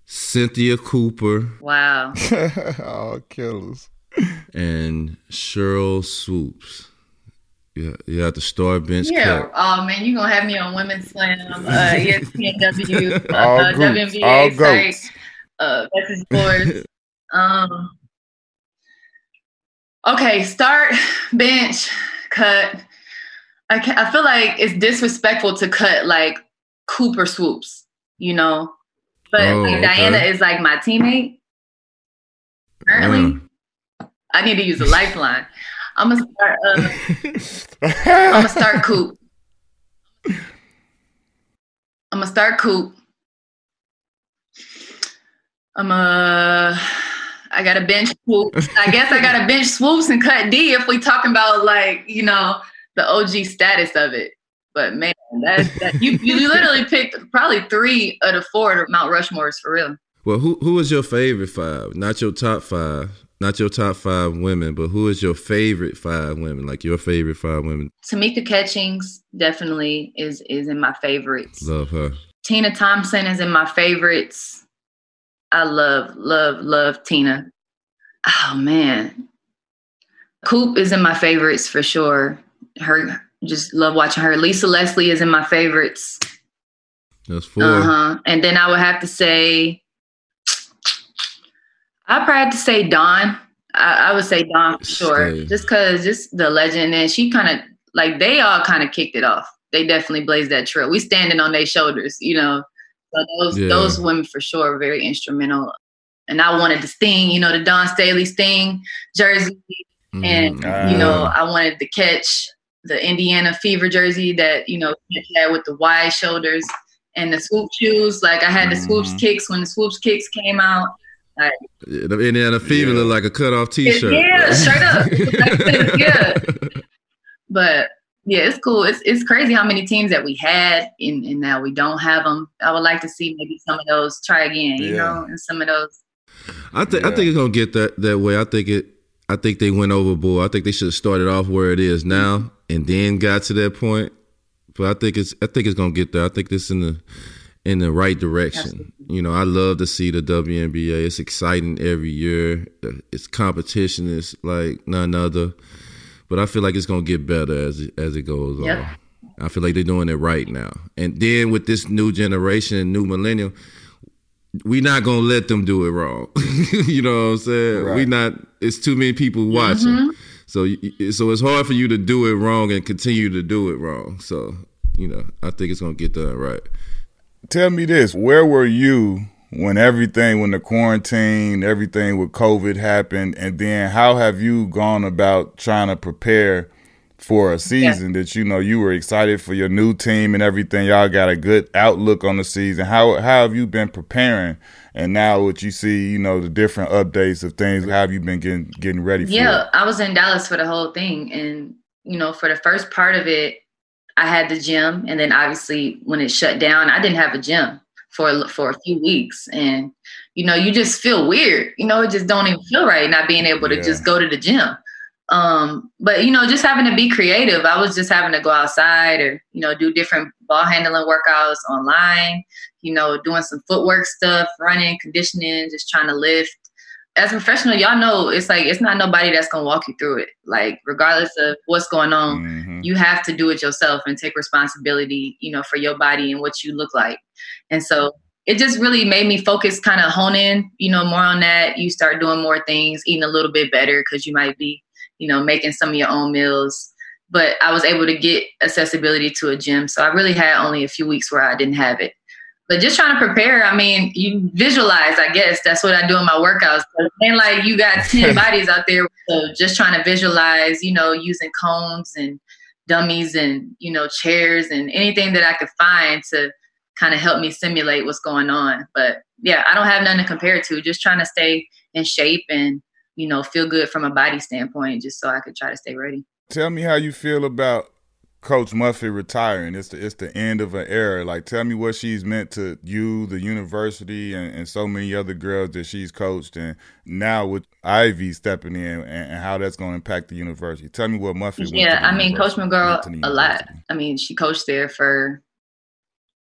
Cynthia Cooper. Wow. All killers. And Sheryl Swoopes. Yeah, you have to start bench yeah. cut. Oh man, you gonna have me on Women's Slam, uh, ESPNW, uh, WNBA site. Uh, message boards. um. Okay, start bench cut. I can, I feel like it's disrespectful to cut like Cooper Swoopes, you know. But oh, like, okay. Diana is like my teammate. Currently, uh. I need to use a lifeline. I'm gonna start. Uh, I'm gonna start Coop. I'm gonna start Coop. I'm a. I got a bench swoop. I guess I got a bench Swoopes and cut D if we talking about like you know the OG status of it. But man, that, that you you literally picked probably three out of the four Mount Rushmores for real. Well, who who was your favorite five? Not your top five not your top five women, but who is your favorite five women? Like your favorite five women? Tamika Catchings definitely is is in my favorites. Love her. Tina Thompson is in my favorites. I love, love, love Tina. Oh man. Coop is in my favorites for sure. Her just love watching her. Lisa Leslie is in my favorites. That's four. Uh-huh. And then I would have to say I probably have to say Dawn. I, I would say Dawn for sure, Stay. just because just the legend, and she kind of like they all kind of kicked it off. They definitely blazed that trail. We standing on their shoulders, you know. So those yeah. those women for sure are very instrumental. And I wanted the Sting, you know, the Dawn Staley Sting jersey, mm, and uh. you know, I wanted the catch, the Indiana Fever jersey that you know had with the wide shoulders and the swoop shoes. Like I had the Swoopes mm-hmm. kicks when the Swoopes kicks came out. Like, and then the fever yeah. looked like a cut off T-shirt. Yeah, straight up. yeah, but yeah, it's cool. It's it's crazy how many teams that we had and, and now we don't have them. I would like to see maybe some of those try again, you yeah. know, and some of those. I think yeah. I think it's gonna get that that way. I think it. I think they went overboard. I think they should have started off where it is now and then got to that point. But I think it's I think it's gonna get there. I think this in the in the right direction. Absolutely. You know, I love to see the WNBA. It's exciting every year. Its competition is like none other. But I feel like it's gonna get better as it, as it goes yep. on. I feel like they're doing it right now. And then with this new generation, new millennium, we're not gonna let them do it wrong. you know what I'm saying? Right. We not. It's too many people watching. Mm-hmm. So so it's hard for you to do it wrong and continue to do it wrong. So you know, I think it's gonna get done right. Tell me this: Where were you when everything, when the quarantine, everything with COVID happened, and then how have you gone about trying to prepare? for a season yeah. that you know you were excited for your new team and everything. Y'all got a good outlook on the season. How how have you been preparing and now what you see, you know, the different updates of things, how have you been getting getting ready for Yeah, it? I was in Dallas for the whole thing. And, you know, for the first part of it, I had the gym. And then obviously when it shut down, I didn't have a gym for for a few weeks. And, you know, you just feel weird. You know, it just don't even feel right not being able to yeah. just go to the gym. Um, but you know, just having to be creative. I was just having to go outside or, you know, do different ball handling workouts online, you know, doing some footwork stuff, running, conditioning, just trying to lift. As a professional, y'all know it's like it's not nobody that's gonna walk you through it. Like regardless of what's going on, mm-hmm. you have to do it yourself and take responsibility, you know, for your body and what you look like. And so it just really made me focus, kind of hone in, you know, more on that. You start doing more things, eating a little bit better because you might be, you know, making some of your own meals, but I was able to get accessibility to a gym. So I really had only a few weeks where I didn't have it. But just trying to prepare, I mean, you visualize, I guess. That's what I do in my workouts. And like you got 10 bodies out there. So just trying to visualize, you know, using cones and dummies and, you know, chairs and anything that I could find to kind of help me simulate what's going on. But yeah, I don't have nothing to compare to. Just trying to stay in shape and, you know, feel good from a body standpoint, just so I could try to stay ready. Tell me how you feel about Coach Muffet retiring. It's the it's the end of an era. Like, tell me what she's meant to you, the university, and, and so many other girls that she's coached, and now with Ivey stepping in, and, and how that's going to impact the university. Tell me what Muffet. Yeah, I mean, Coach McGraw a lot. I mean, she coached there for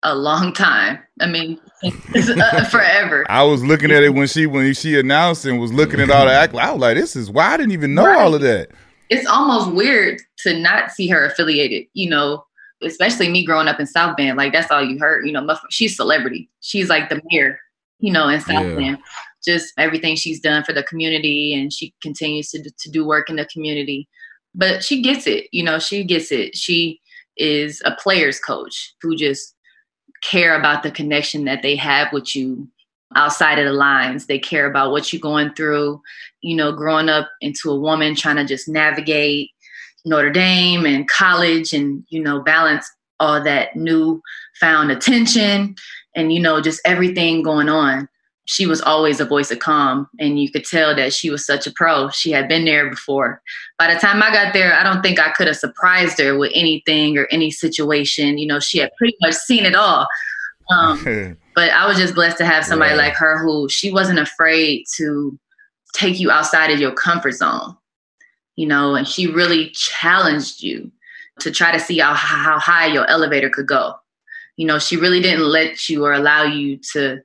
a long time. I mean, uh, forever. I was looking at it when she when she announced and was looking at all the act. I was like, this is why I didn't even know right. all of that it's almost weird to not see her affiliated, you know, especially me growing up in South Bend. Like that's all you heard, you know, she's celebrity. She's like the mayor, you know, in South yeah. Bend. Just everything she's done for the community and she continues to, to do work in the community. But she gets it, you know, she gets it. She is a player's coach who just care about the connection that they have with you outside of the lines. They care about what you're going through, you know, growing up into a woman trying to just navigate Notre Dame and college and, you know, balance all that new found attention and, you know, just everything going on. She was always a voice of calm, and you could tell that she was such a pro. She had been there before. By the time I got there, I don't think I could have surprised her with anything or any situation. You know, she had pretty much seen it all. Um, but I was just blessed to have somebody yeah. like her who she wasn't afraid to take you outside of your comfort zone, you know, and she really challenged you to try to see how, how high your elevator could go. You know, she really didn't let you or allow you to,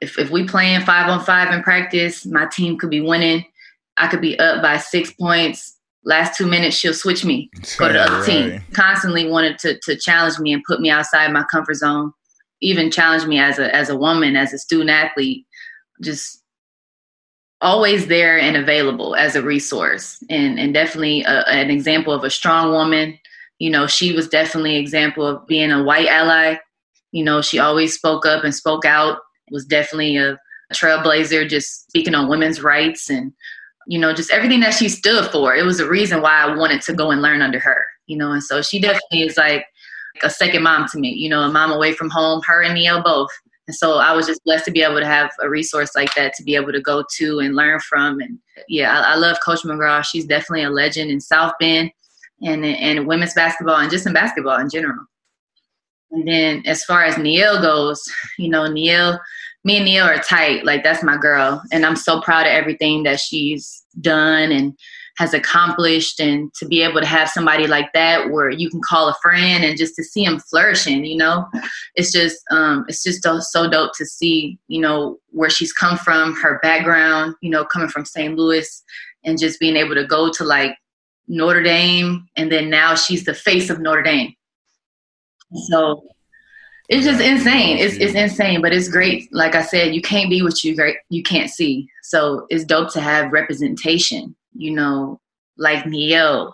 if, if we playing five on five in practice, my team could be winning. I could be up by six points. Last two minutes, she'll switch me, go to the other right. team. Constantly wanted to, to challenge me and put me outside my comfort zone even challenged me as a as a woman, as a student athlete, just always there and available as a resource and, and definitely a, an example of a strong woman. You know, she was definitely an example of being a white ally. You know, she always spoke up and spoke out, was definitely a trailblazer, just speaking on women's rights and, you know, just everything that she stood for. It was a reason why I wanted to go and learn under her, you know, and so she definitely is like a second mom to me, you know, a mom away from home, her and Niele both and so I was just blessed to be able to have a resource like that to be able to go to and learn from. And yeah, I, I love Coach McGraw. She's definitely a legend in South Bend and and women's basketball and just in basketball in general. And then as far as Niele goes, you know, Niele, me and Niele are tight. Like that's my girl. And I'm so proud of everything that she's done and has accomplished and to be able to have somebody like that where you can call a friend and just to see him flourishing you know it's just um it's just so dope to see you know where she's come from her background you know coming from st louis and just being able to go to like notre dame and then now she's the face of notre dame so it's just insane. It's it's insane, but it's great. Like I said, you can't be what you great you can't see. So it's dope to have representation you know, like Niele,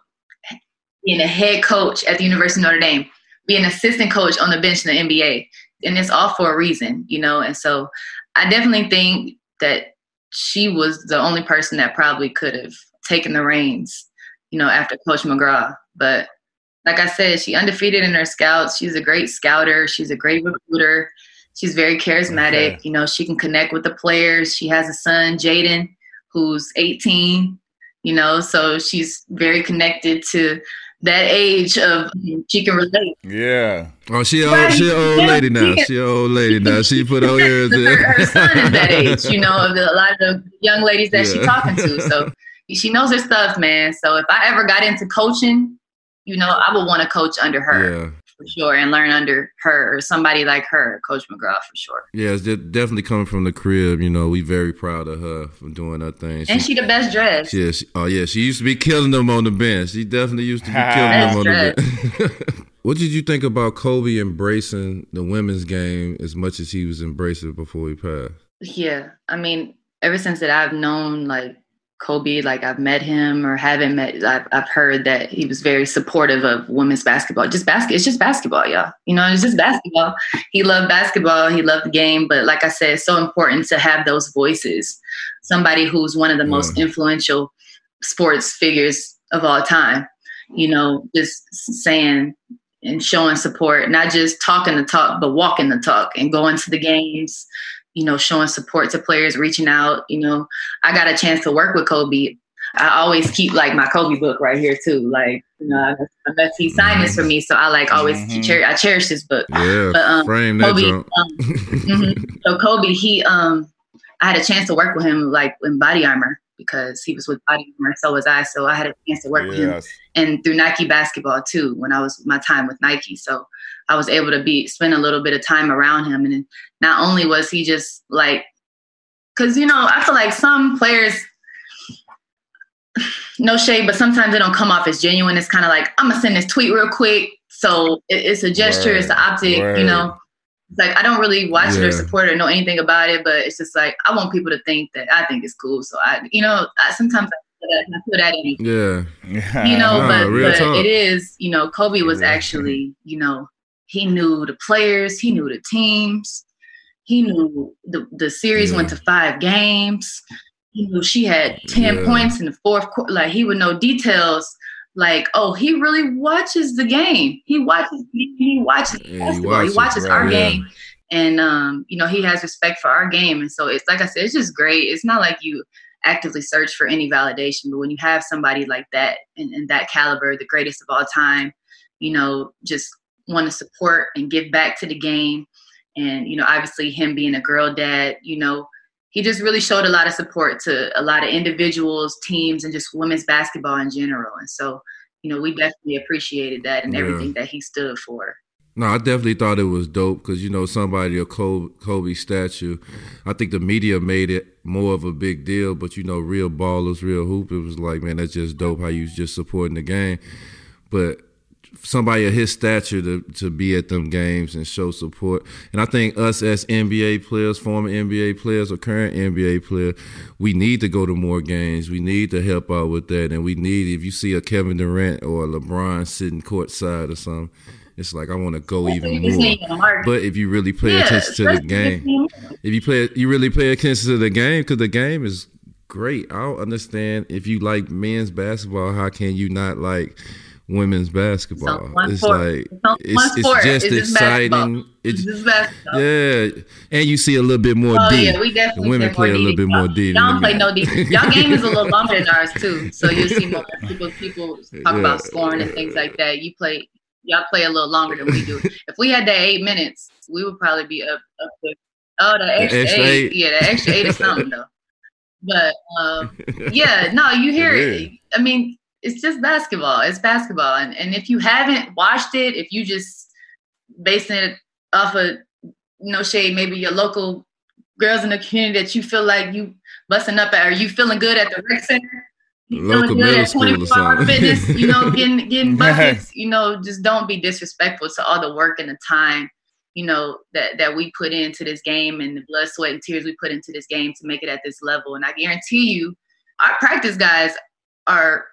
being a head coach at the University of Notre Dame, being an assistant coach on the bench in the NBA. And it's all for a reason, you know. And so I definitely think that she was the only person that probably could have taken the reins, you know, after Coach McGraw. But like I said, she undefeated in her scouts. She's a great scouter. She's a great recruiter. She's very charismatic. Okay. You know, she can connect with the players. She has a son, Jaden, who's 18 you know, so she's very connected to that age of she can relate. Yeah. Oh, she old, she old lady now. She old lady now. She put her ears in. Her, her son is that age, you know, of a lot of the young ladies that yeah. she's talking to. So she knows her stuff, man. So if I ever got into coaching, you know, I would want to coach under her. For sure and learn under her or somebody like her, Coach McGraw for sure. Yeah, it's definitely coming from the crib. You know, we very proud of her for doing her thing. She, and she the best dressed. Yeah, she, oh yeah, she used to be killing them on the bench. She definitely used to be killing them on dressed. the bench. what did you think about Kobe embracing the women's game as much as he was embracing it before he passed? Yeah, I mean, ever since that I've known like Kobe, like I've met him or haven't met, I've, I've heard that he was very supportive of women's basketball. Just basket, it's just basketball, y'all. You know, it's just basketball. He loved basketball, he loved the game, but like I said, it's so important to have those voices. Somebody who's one of the most mm. influential sports figures of all time. You know, just saying and showing support, not just talking the talk, but walking the talk and going to the games, you know, showing support to players, reaching out. You know, I got a chance to work with Kobe. I always keep like my Kobe book right here too. Like, you know, unless he signed this for me, so I like always mm-hmm. cherish. I cherish this book. Yeah, but, um, frame that Kobe, um, mm-hmm. So Kobe, he, um, I had a chance to work with him like in Body Armor because he was with Body Armor, so was I. So I had a chance to work yes. with him, and through Nike basketball too. When I was my time with Nike, so I was able to be spend a little bit of time around him. And not only was he just like, because you know, I feel like some players, no shade, but sometimes they don't come off as genuine. It's kind of like I'm gonna send this tweet real quick, so it's a gesture, word, it's an optic, word. you know. It's like I don't really watch yeah. it or support it or know anything about it, but it's just like I want people to think that I think it's cool. So I, you know, I, sometimes I put that in. Yeah. You know, no, but, but it is, you know, Kobe was actually, you know, he knew the players, he knew the teams, he knew the, the series yeah. went to five games. He knew she had 10 yeah. points in the fourth quarter. Like he would know details like, oh, he really watches the game. He watches he watches yeah, basketball. He watches, he watches right, our game. And um, you know, he has respect for our game. And so it's like I said, it's just great. It's not like you actively search for any validation, but when you have somebody like that and, and that caliber, the greatest of all time, you know, just want to support and give back to the game. And, you know, obviously him being a girl dad, you know, he just really showed a lot of support to a lot of individuals, teams, and just women's basketball in general. And so, you know, we definitely appreciated that and yeah. everything that he stood for. No, I definitely thought it was dope because you know somebody a Kobe, Kobe statue. I think the media made it more of a big deal, but you know, real ballers, real hoop. It was like, man, that's just dope how you just supporting the game. But somebody of his stature to to be at them games and show support. And I think us as NBA players, former NBA players or current NBA player, we need to go to more games. We need to help out with that, and we need if you see a Kevin Durant or a LeBron sitting courtside or something. It's like I want to go even more. But if you really pay yeah, attention to the game, if you play, you really pay attention to the game because the game is great. I don't understand if you like men's basketball, how can you not like women's basketball? It's, sport. like it's, it's, just it's exciting. It's, just yeah, and you see a little bit more oh. Yeah, we definitely the women play a little bit more deep. Y'all don't play no deep. Y'all game is a little longer than ours too, so you see more people. People talk yeah. about scoring and things like that. You play. Y'all play a little longer than we do. if we had that eight minutes, we would probably be up up to Oh, the extra, the extra eight. eight. Yeah, the extra eight is something though. But um, yeah, no, you hear it. I mean, it's just basketball. It's basketball, and and if you haven't watched it, if you just basing it off of no shade, maybe your local girls in the community that you feel like you busting up at, or you feeling good at the rec center. You feeling good at 24 hour fitness, you know, getting getting buckets, you know, just don't be disrespectful to all the work and the time you know that that we put into this game and the blood sweat and tears we put into this game to make it at this level and i guarantee you our practice guys are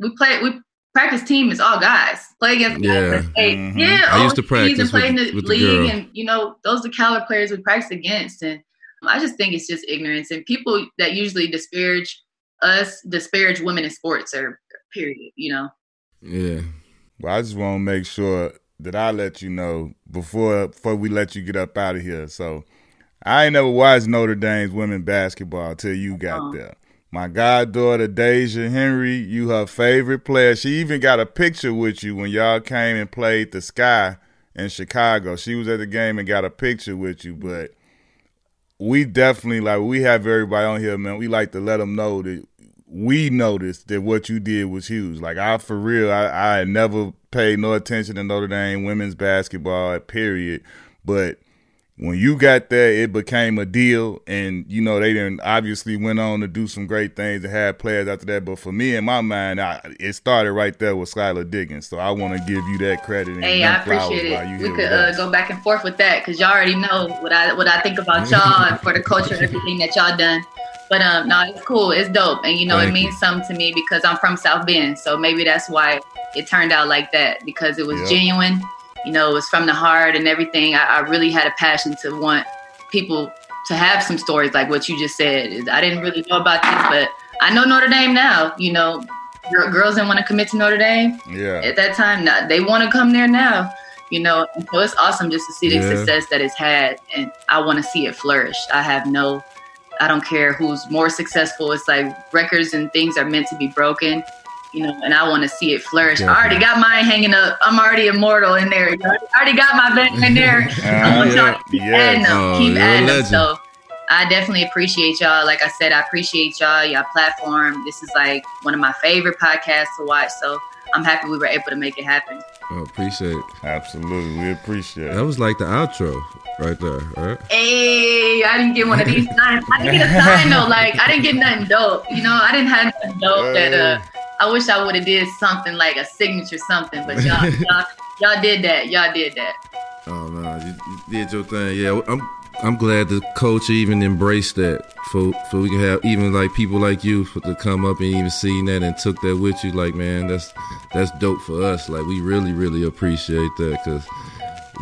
we play we practice team is all guys play against yeah guys mm-hmm. yeah i used to practice and play with, in the league the and you know those are the caliber players we practice against and i just think it's just ignorance and people that usually disparage us disparage women in sports or period you know yeah well i just want to make sure that I let you know before before we let you get up out of here. So I ain't never watched Notre Dame's women basketball till you got uh-huh. there. My goddaughter Deja Henry, you her favorite player. She even got a picture with you when y'all came and played the Sky in Chicago. She was at the game and got a picture with you, but we definitely like we have everybody on here, man. We like to let them know that we noticed that what you did was huge. Like I, for real, I, I never paid no attention to Notre Dame women's basketball, period. But when you got there, it became a deal, and you know they didn't obviously went on to do some great things and had players after that. But for me, in my mind, I, it started right there with Skylar Diggins. So I want to give you that credit. And hey, I appreciate it. We could uh, go back and forth with that because y'all already know what I what I think about y'all and for the culture, everything that y'all done. But um, no, it's cool. It's dope, and you know, Thank it means you. something to me because I'm from South Bend, so maybe that's why it turned out like that because it was yep. genuine. You know, it was from the heart and everything. I, I, really had a passion to want people to have some stories like what you just said. I didn't really know about this, but I know Notre Dame now. You know, girls didn't want to commit to Notre Dame. Yeah. At that time, not, they want to come there now. You know, so it's awesome just to see the yeah. success that it's had, and I want to see it flourish. I have no I don't care who's more successful. It's like records and things are meant to be broken, you know, and I want to see it flourish. I already got mine hanging up. I'm already immortal in there. I already got my band in there. uh, I want y'all to keep adding them, oh, keep adding them. So I definitely appreciate y'all. Like I said, I appreciate y'all, y'all platform. This is like one of my favorite podcasts to watch. So I'm happy we were able to make it happen. Oh, appreciate it. Absolutely. We appreciate it. That was like the outro right there, right? Hey, I didn't get one of these signs. I didn't get a sign though. Like I didn't get nothing dope. You know, I didn't have nothing dope that uh I wish I would have did something like a signature something, but y'all, y'all, y'all did that. Y'all did that. Oh no, you, you did your thing. Yeah, I'm I'm glad the culture even embraced that for for we can have even like people like you for, to come up and even see that and took that with you. Like man, that's that's dope for us. Like we really really appreciate that because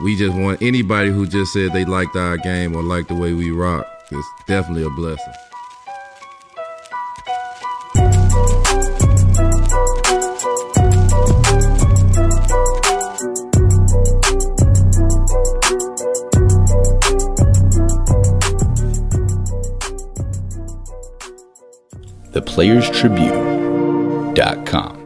we just want anybody who just said they liked our game or liked the way we rock. It's definitely a blessing. theplayerstribune.com.